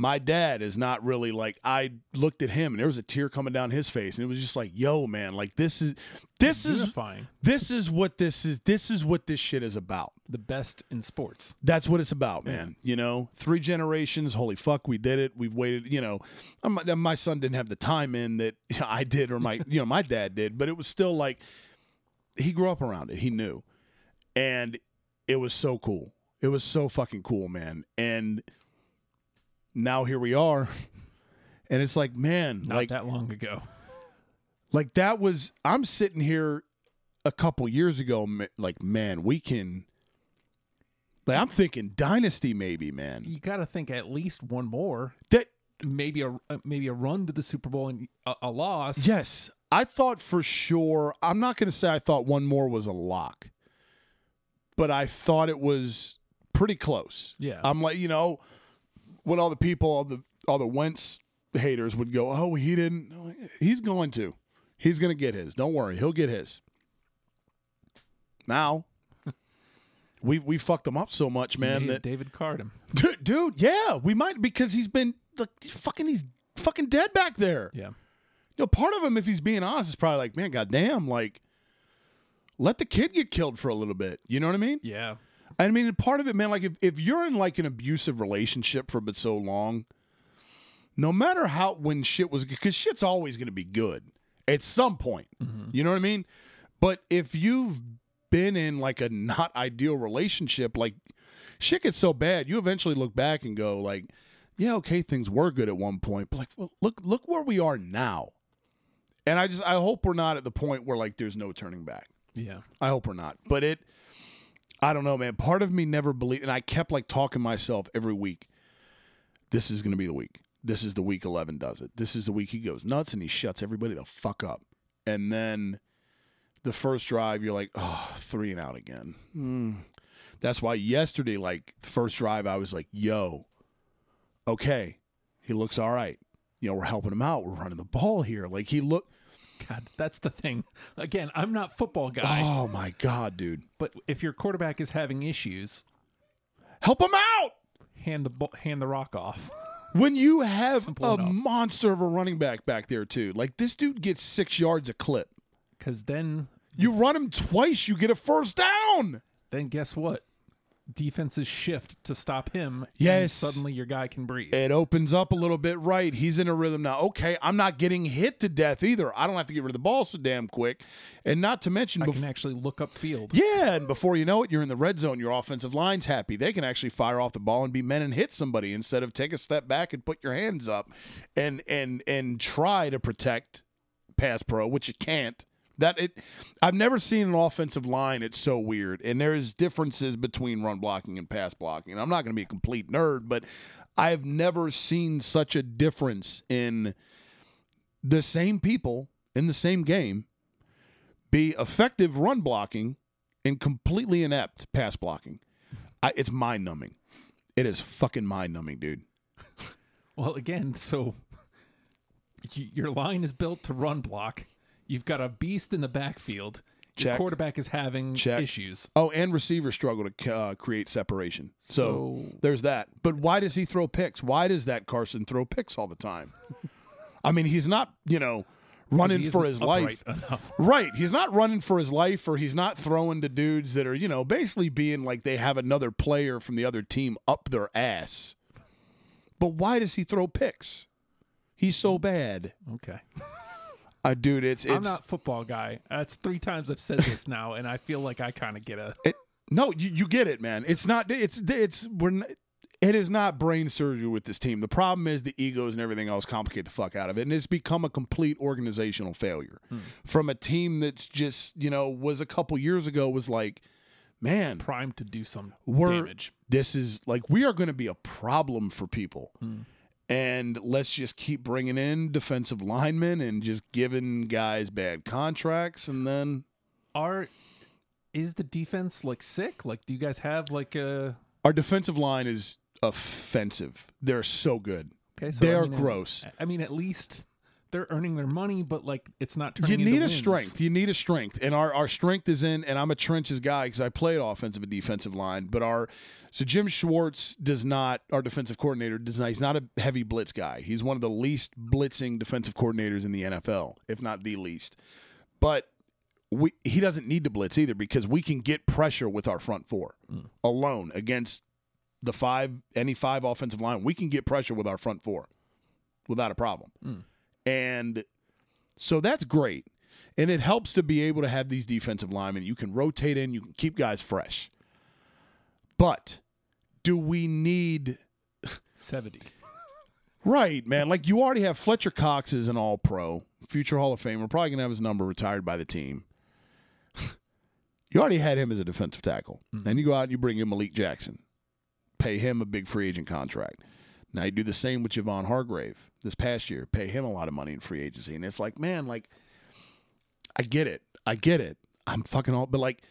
my dad is not really like I looked at him and there was a tear coming down his face and it was just like yo man like this is this is Unifying. this is what this is this is what this shit is about. The best in sports. that's what it's about man you know? Three generations holy fuck we did it we've waited you know I'm- my son didn't have the time in that i did or my you know my dad did but it was still like he grew up around it he knew. And it was so cool. It was so fucking cool man. And now here we are and it's like man Not like that long ago. like that was i'm sitting here a couple years ago like man we can like i'm thinking dynasty maybe man You got to think at least one more. that Maybe a uh, maybe a run to the Super Bowl and a, a loss. yes I thought for sure. I'm not going to say I thought one more was a lock, but I thought it was pretty close. Yeah. I'm like, you know, when all the people, all the all the Wentz haters would go, "Oh, he didn't." He's going to. He's going to get his. Don't worry, he'll get his. Now, we we fucked him up so much, man. David, That David Cardham. dude, dude, yeah, we might because he's been like fucking. He's fucking dead back there. Yeah. You know, part of him, if he's being honest, is probably like, man, goddamn, like, let the kid get killed for a little bit. You know what I mean? Yeah. I mean, part of it, man, like if, if you're in like an abusive relationship for but so long, no matter how when shit was because shit's always going to be good at some point. Mm-hmm. You know what I mean? But if you've been in like a not ideal relationship, like shit gets so bad, you eventually look back and go like, yeah, okay, things were good at one point, but like, well, look, look where we are now. And I just, I hope we're not at the point where like there's no turning back. Yeah. I hope we're not. But it, I don't know, man. Part of me never believed, and I kept like talking myself every week. This is going to be the week. This is the week eleven does it. This is the week he goes nuts and he shuts everybody the fuck up. And then the first drive, you're like, oh, three and out again. Hmm. That's why yesterday, like first drive, I was like, yo, okay, he looks all right. You know, we're helping him out. We're running the ball here. Like he looked. God, that's the thing. Again, I'm not football guy, Oh my god, dude, but if your quarterback is having issues, help him out. hand the hand the rock off. When you have Simple a enough. monster of a running back back there too, like this dude gets six yards a clip. Because then, You run him twice, you get a first down. then guess what? Defenses shift to stop him. and Yes. suddenly your guy can breathe. It opens up a little bit right. He's in a rhythm now. Okay, I'm not getting hit to death either. I don't have to get rid of the ball so damn quick. And not to mention, I bef- can actually look up field. yeah, and before you know it, you're in the red zone. Your offensive line's happy. They can actually fire off the ball and be men and hit somebody instead of take a step back and put your hands up and and and try to protect pass pro, which you can't. That it, I've never seen an offensive line. It's so weird, and there's differences between run blocking and pass blocking. I'm not going to be a complete nerd, but I've never seen such a difference in the same people in the same game be effective run blocking and completely inept pass blocking. I, it's mind numbing. It is fucking mind numbing, dude. Well, again, so your line is built to run block. You've got a beast in the backfield. Your Check. quarterback is having Check. issues. Oh, and receivers struggle to uh, create separation. So, So- there's that. But why does he throw picks? Why does that Carson throw picks all the time? I mean, he's not, you know, running He for isn't his life. upright Enough. Right. He's not running for his life or he's not throwing to dudes that are, you know, basically being like they have another player from the other team up their ass. But why does he throw picks? He's so bad. Okay. Uh, dude, it's it's I'm not football guy. That's three times I've said this now, and I feel like I kind of get a. it, no, you, you get it, man. It's not it's it's we're it is not brain surgery with this team. The problem is the egos and everything else complicate the fuck out of it, and it's become a complete organizational failure from a team that's just you know was a couple years ago was like, man, primed to do some we're damage. this is like we are going to be a problem for people. And let's just keep bringing in defensive linemen and just giving guys bad contracts, and then Are is the defense like sick? Like, do you guys have like a? our defensive line is offensive. They're so good. Okay, so They I are mean, gross. I mean, at least they're earning their money, but like it's not You turning. into need a wins. strength. You need a strength, and our, our strength is in. And I'm a trenches guy because I played offensive and defensive line. But our so Jim Schwartz does not. Our defensive coordinator does not. He's not a heavy blitz guy. He's one of the least blitzing defensive coordinators in the NFL, if not the least. But we he doesn't need to blitz either because we can get pressure with our front four hmm. alone against the five any five offensive line. We can get pressure with our front four without a problem. Hmm. And so that's great. And it helps to be able to have these defensive linemen. You can rotate in, you can keep guys fresh. But do we need Seventy. right, man? Like you already have Fletcher Cox is an all pro, future Hall of Famer, probably gonna have his number retired by the team. you already had him as a defensive tackle. Mm-hmm. Then you go out and you bring in Malik Jackson. Pay him a big free agent contract. Now you do the same with Javon Hargrave this past year. Pay him a lot of money in free agency. And it's like, man, like I get it. I get it. I'm fucking all, but like,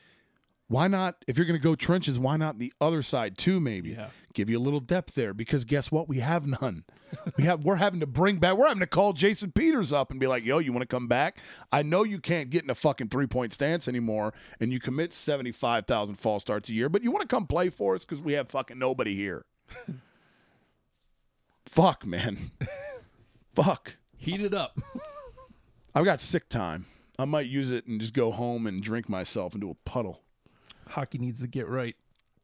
why not? If you're going to go trenches, why not the other side too? Maybe Yeah. give you a little depth there because guess what? We have none. we have. We're having to bring back. We're having to call Jason Peters up and be like, "Yo, you want to come back? I know you can't get in a fucking three point stance anymore, and you commit seventy five thousand false starts a year, but you want to come play for us because we have fucking nobody here." Fuck, man. Fuck. Heat it up. I've got sick time. I might use it and just go home and drink myself into a puddle. hockey needs to get right.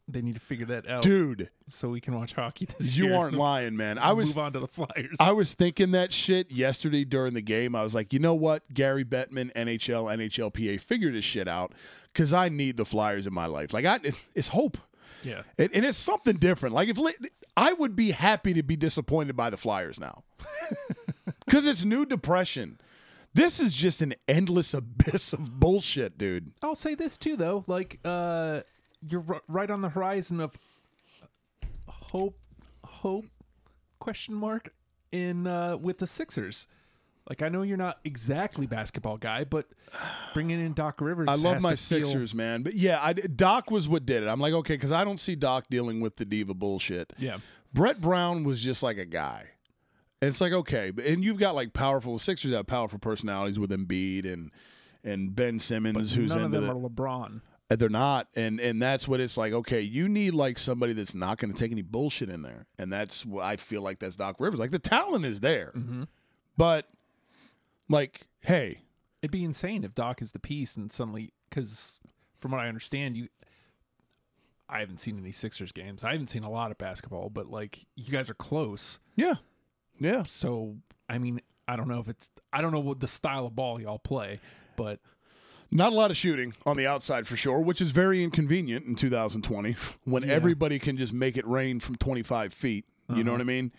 They need to figure that out Dude, so we can watch hockey this you year. aren't lying, man. I was move on to the Flyers. I was thinking that shit yesterday during the game. I was like, you know what? Gary Bettman, NHL, NHLPA, figure this shit out because I need the Flyers in my life. Like, I, it's hope. yeah. It, and it's something different. Like, if I would be happy to be disappointed by the Flyers now because it's new depression. This is just an endless abyss of bullshit, dude. I'll say this too, though. Like, uh, you're r- right on the horizon of hope, hope, question mark, in uh, with the Sixers. Like, I know you're not exactly basketball guy, but bringing in Doc Rivers, I love my to feel- Sixers, man. But yeah, I, Doc was what did it. I'm like, okay, because I don't see Doc dealing with the diva bullshit. Yeah, Brett Brown was just like a guy. It's like okay, but- and you've got like powerful Sixers have powerful personalities with Embiid and and Ben Simmons, who's none of into them the, are LeBron. Uh, They're not, and and that's what it's like. Okay, you need like somebody that's not going to take any bullshit in there, and that's what I feel like. That's Doc Rivers. Like the talent is there, Mm-hmm. but like, hey, It'd be insane if Doc is the piece and suddenly, because from what I understand, you. I haven't seen any Sixers games. I haven't seen a lot of basketball, but like you guys are close. yeah, yeah, So I mean, I don't know if it's I don't know what the style of ball y'all play, but not a lot of shooting on the outside for sure, which is very inconvenient in 2020 when everybody can just make it rain from 25 feet. You know uh-huh. what I mean?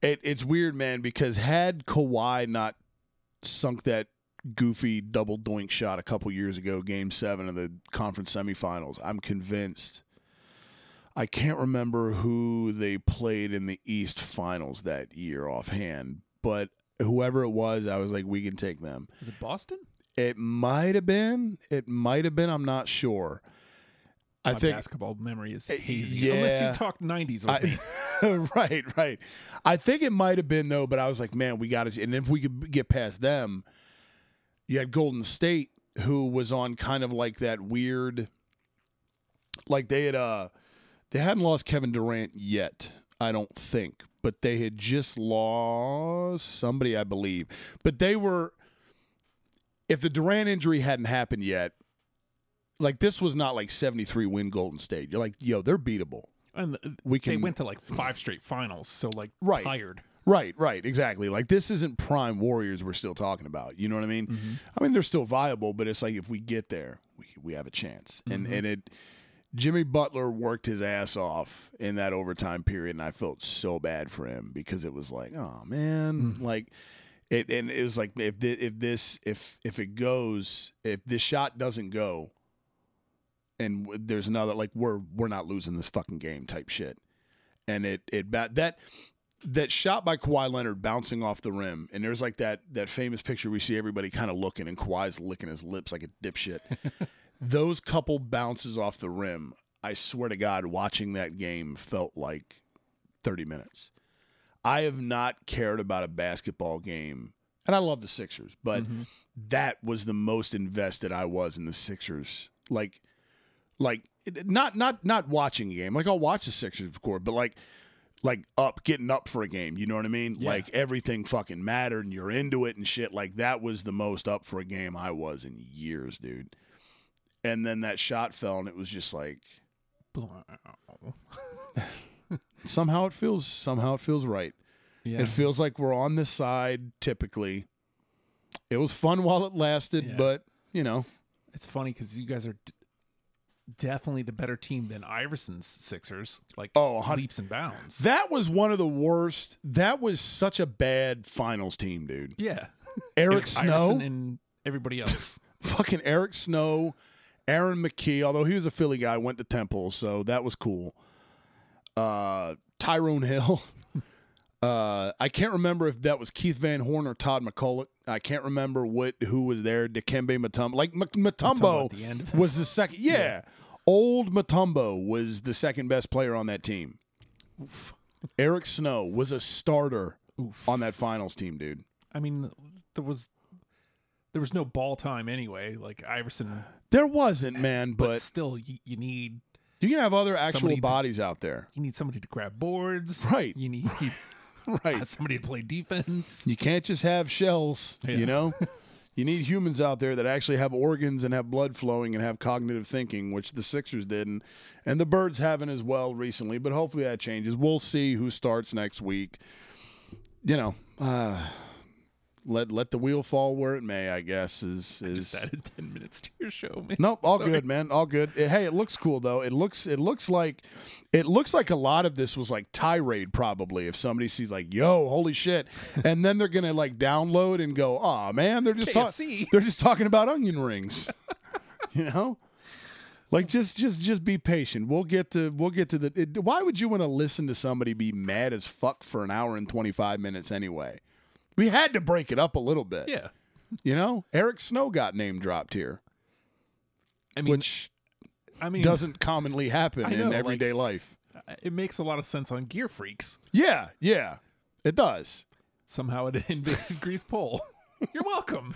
It, it's weird, man, because had Kawhi not sunk that goofy double doink shot a couple years ago, game seven of the conference semifinals, I'm convinced. I can't remember who they played in the East finals that year offhand, but whoever it was, I was like, we can take them. is it Boston? It might have been. It might have been. I'm not sure. I My think. basketball memory is hazy. Yeah, Unless you talk '90s with me. Right, right. I think it might have been though, but I was like, man, we got to. And if we could get past them, you had Golden State, who was on kind of like that weird, like they had uh, they hadn't lost Kevin Durant yet, I don't think, but they had just lost somebody, I believe. But they were, if the Durant injury hadn't happened yet, like this was not like 73 win Golden State. You're like, yo, they're beatable. And We can, they went to like five straight finals, so like Right. tired. Right, right, exactly. Like this isn't prime Warriors we're still talking about. You know what I mean? Mm-hmm. I mean they're still viable, but it's like if we get there, we we have a chance. And mm-hmm. and it Jimmy Butler worked his ass off in that overtime period and I felt so bad for him because it was like, oh man, mm. like it and it was like if if this if if it goes, if this shot doesn't go and there's another like we're we're not losing this fucking game type shit. And it it that that shot by Kawhi Leonard bouncing off the rim, and there's like that that famous picture we see everybody kind of looking, and Kawhi's licking his lips like a dipshit. Those couple bounces off the rim, I swear to God, watching that game felt like 30 minutes. I have not cared about a basketball game, and I love the Sixers, but mm-hmm. that was the most invested I was in the Sixers. Like, like not not not watching a game. Like I'll watch the Sixers, of course, but like like up getting up for a game. You know what I mean? Yeah. Like everything fucking mattered, and you're into it and shit. Like that was the most up for a game I was in years, dude. And then that shot fell, and it was just like somehow it feels somehow it feels right. Yeah. It feels like we're on this side typically. It was fun while it lasted, Yeah. but you know, It's funny because you guys are definitely the better team than Iverson's Sixers, like Oh, leaps and bounds. that was one of the worst. That was such a bad finals team, dude. yeah, Eric Snow, Iverson and everybody else. fucking Eric Snow, Aaron McKie, although he was a Philly guy, went to Temple, so that was cool. Uh, Tyrone Hill. Uh, I can't remember if that was Keith Van Horn or Todd McCulloch. I can't remember what who was there. Dikembe Mutombo, like M- Mutombo, the was the second. Yeah. old Mutombo was the second best player on that team. Eric Snow was a starter Oof. on that finals team, dude. I mean, there was there was no ball time anyway. Like Iverson, There wasn't, man, but, but still, you, you need you can have other actual bodies out there, you need somebody to grab boards. Right. You need right? somebody to play defense. You can't just have shells, Yeah. you know? you need humans out there that actually have organs and have blood flowing and have cognitive thinking, which the Sixers didn't. and the Birds haven't as well recently, but hopefully that changes. We'll see who starts next week. You know, uh, let let the wheel fall where it may, I guess, is is Just added ten minutes to your show, man. Nope, all Sorry. good, man. All good. Hey, it looks cool though. It looks it looks like it looks like a lot of this was like tirade probably if somebody sees like, "Yo, holy shit." And then they're going to like download and go, "Oh, man, they're just talking they're just talking about onion rings." you know? Like just just just be patient. We'll get to we'll get to the it, why would you want to listen to somebody be mad as fuck for an hour and 25 minutes anyway? We had to break it up a little bit. Yeah, You know? Eric Snow got name dropped here, I mean, which I mean, doesn't commonly happen I in know, everyday life. Uh, it makes a lot of sense on Gear Freaks. Yeah, yeah, it does. Somehow it invaded Grease Pole. You're welcome.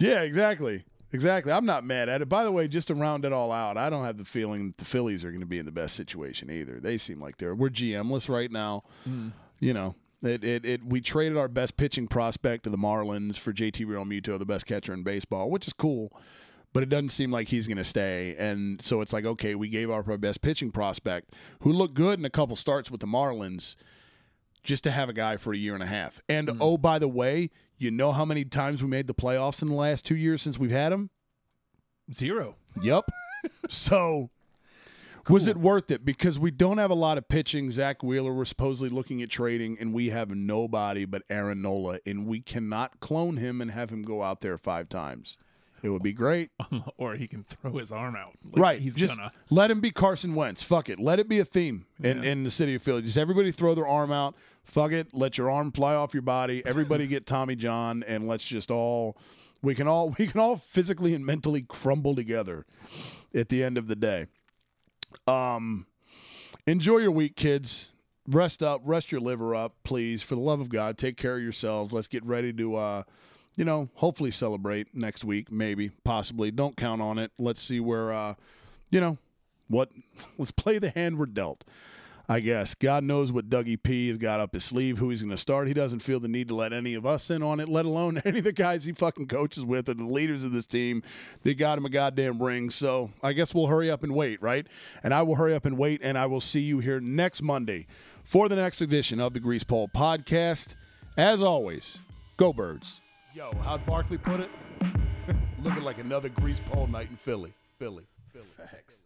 Yeah, exactly. Exactly. I'm not mad at it. By the way, just to round it all out, I don't have the feeling that the Phillies are going to be in the best situation either. They seem like they're we're GMless right now. Hmm. You know, it, it it we traded our best pitching prospect to the Marlins for JT Realmuto, the best catcher in baseball, which is cool. But it doesn't seem like he's going to stay, and so it's like okay, we gave up our best pitching prospect, who looked good in a couple starts with the Marlins, just to have a guy for a year and a half. And hmm. oh, by the way, you know how many times we made the playoffs in the last two years since we've had him? Zero. Yep. so was it worth it? Because we don't have a lot of pitching. Zack Wheeler, we're supposedly looking at trading, and we have nobody but Aaron Nola, and we cannot clone him and have him go out there five times. It would be great. Um, or he can throw his arm out. Like, right. He's just gonna. let him be Carson Wentz. Fuck it. Let it be a theme in, Yeah. in the city of Philly. Just everybody throw their arm out. Fuck it. Let your arm fly off your body. Everybody get Tommy John and let's just all we can all we can all physically and mentally crumble together at the end of the day. Um enjoy your week, kids. Rest up, rest your liver up, please. For the love of God, take care of yourselves. Let's get ready to uh you know, hopefully celebrate next week, maybe, possibly. Don't count on it. Let's see where, uh, you know, what. Let's play the hand we're dealt. I guess God knows what Dougie P has got up his sleeve, who he's going to start. He doesn't feel the need to let any of us in on it, let alone any of the guys he fucking coaches with or the leaders of this team. They got him a goddamn ring. So I guess we'll hurry up and wait, right? And I will hurry up and wait, and I will see you here next Monday for the next edition of the Grease Pole Podcast. As always, go birds. Yo, how'd Barkley put it? Looking like another grease pole night in Philly. Philly. Philly. Facts.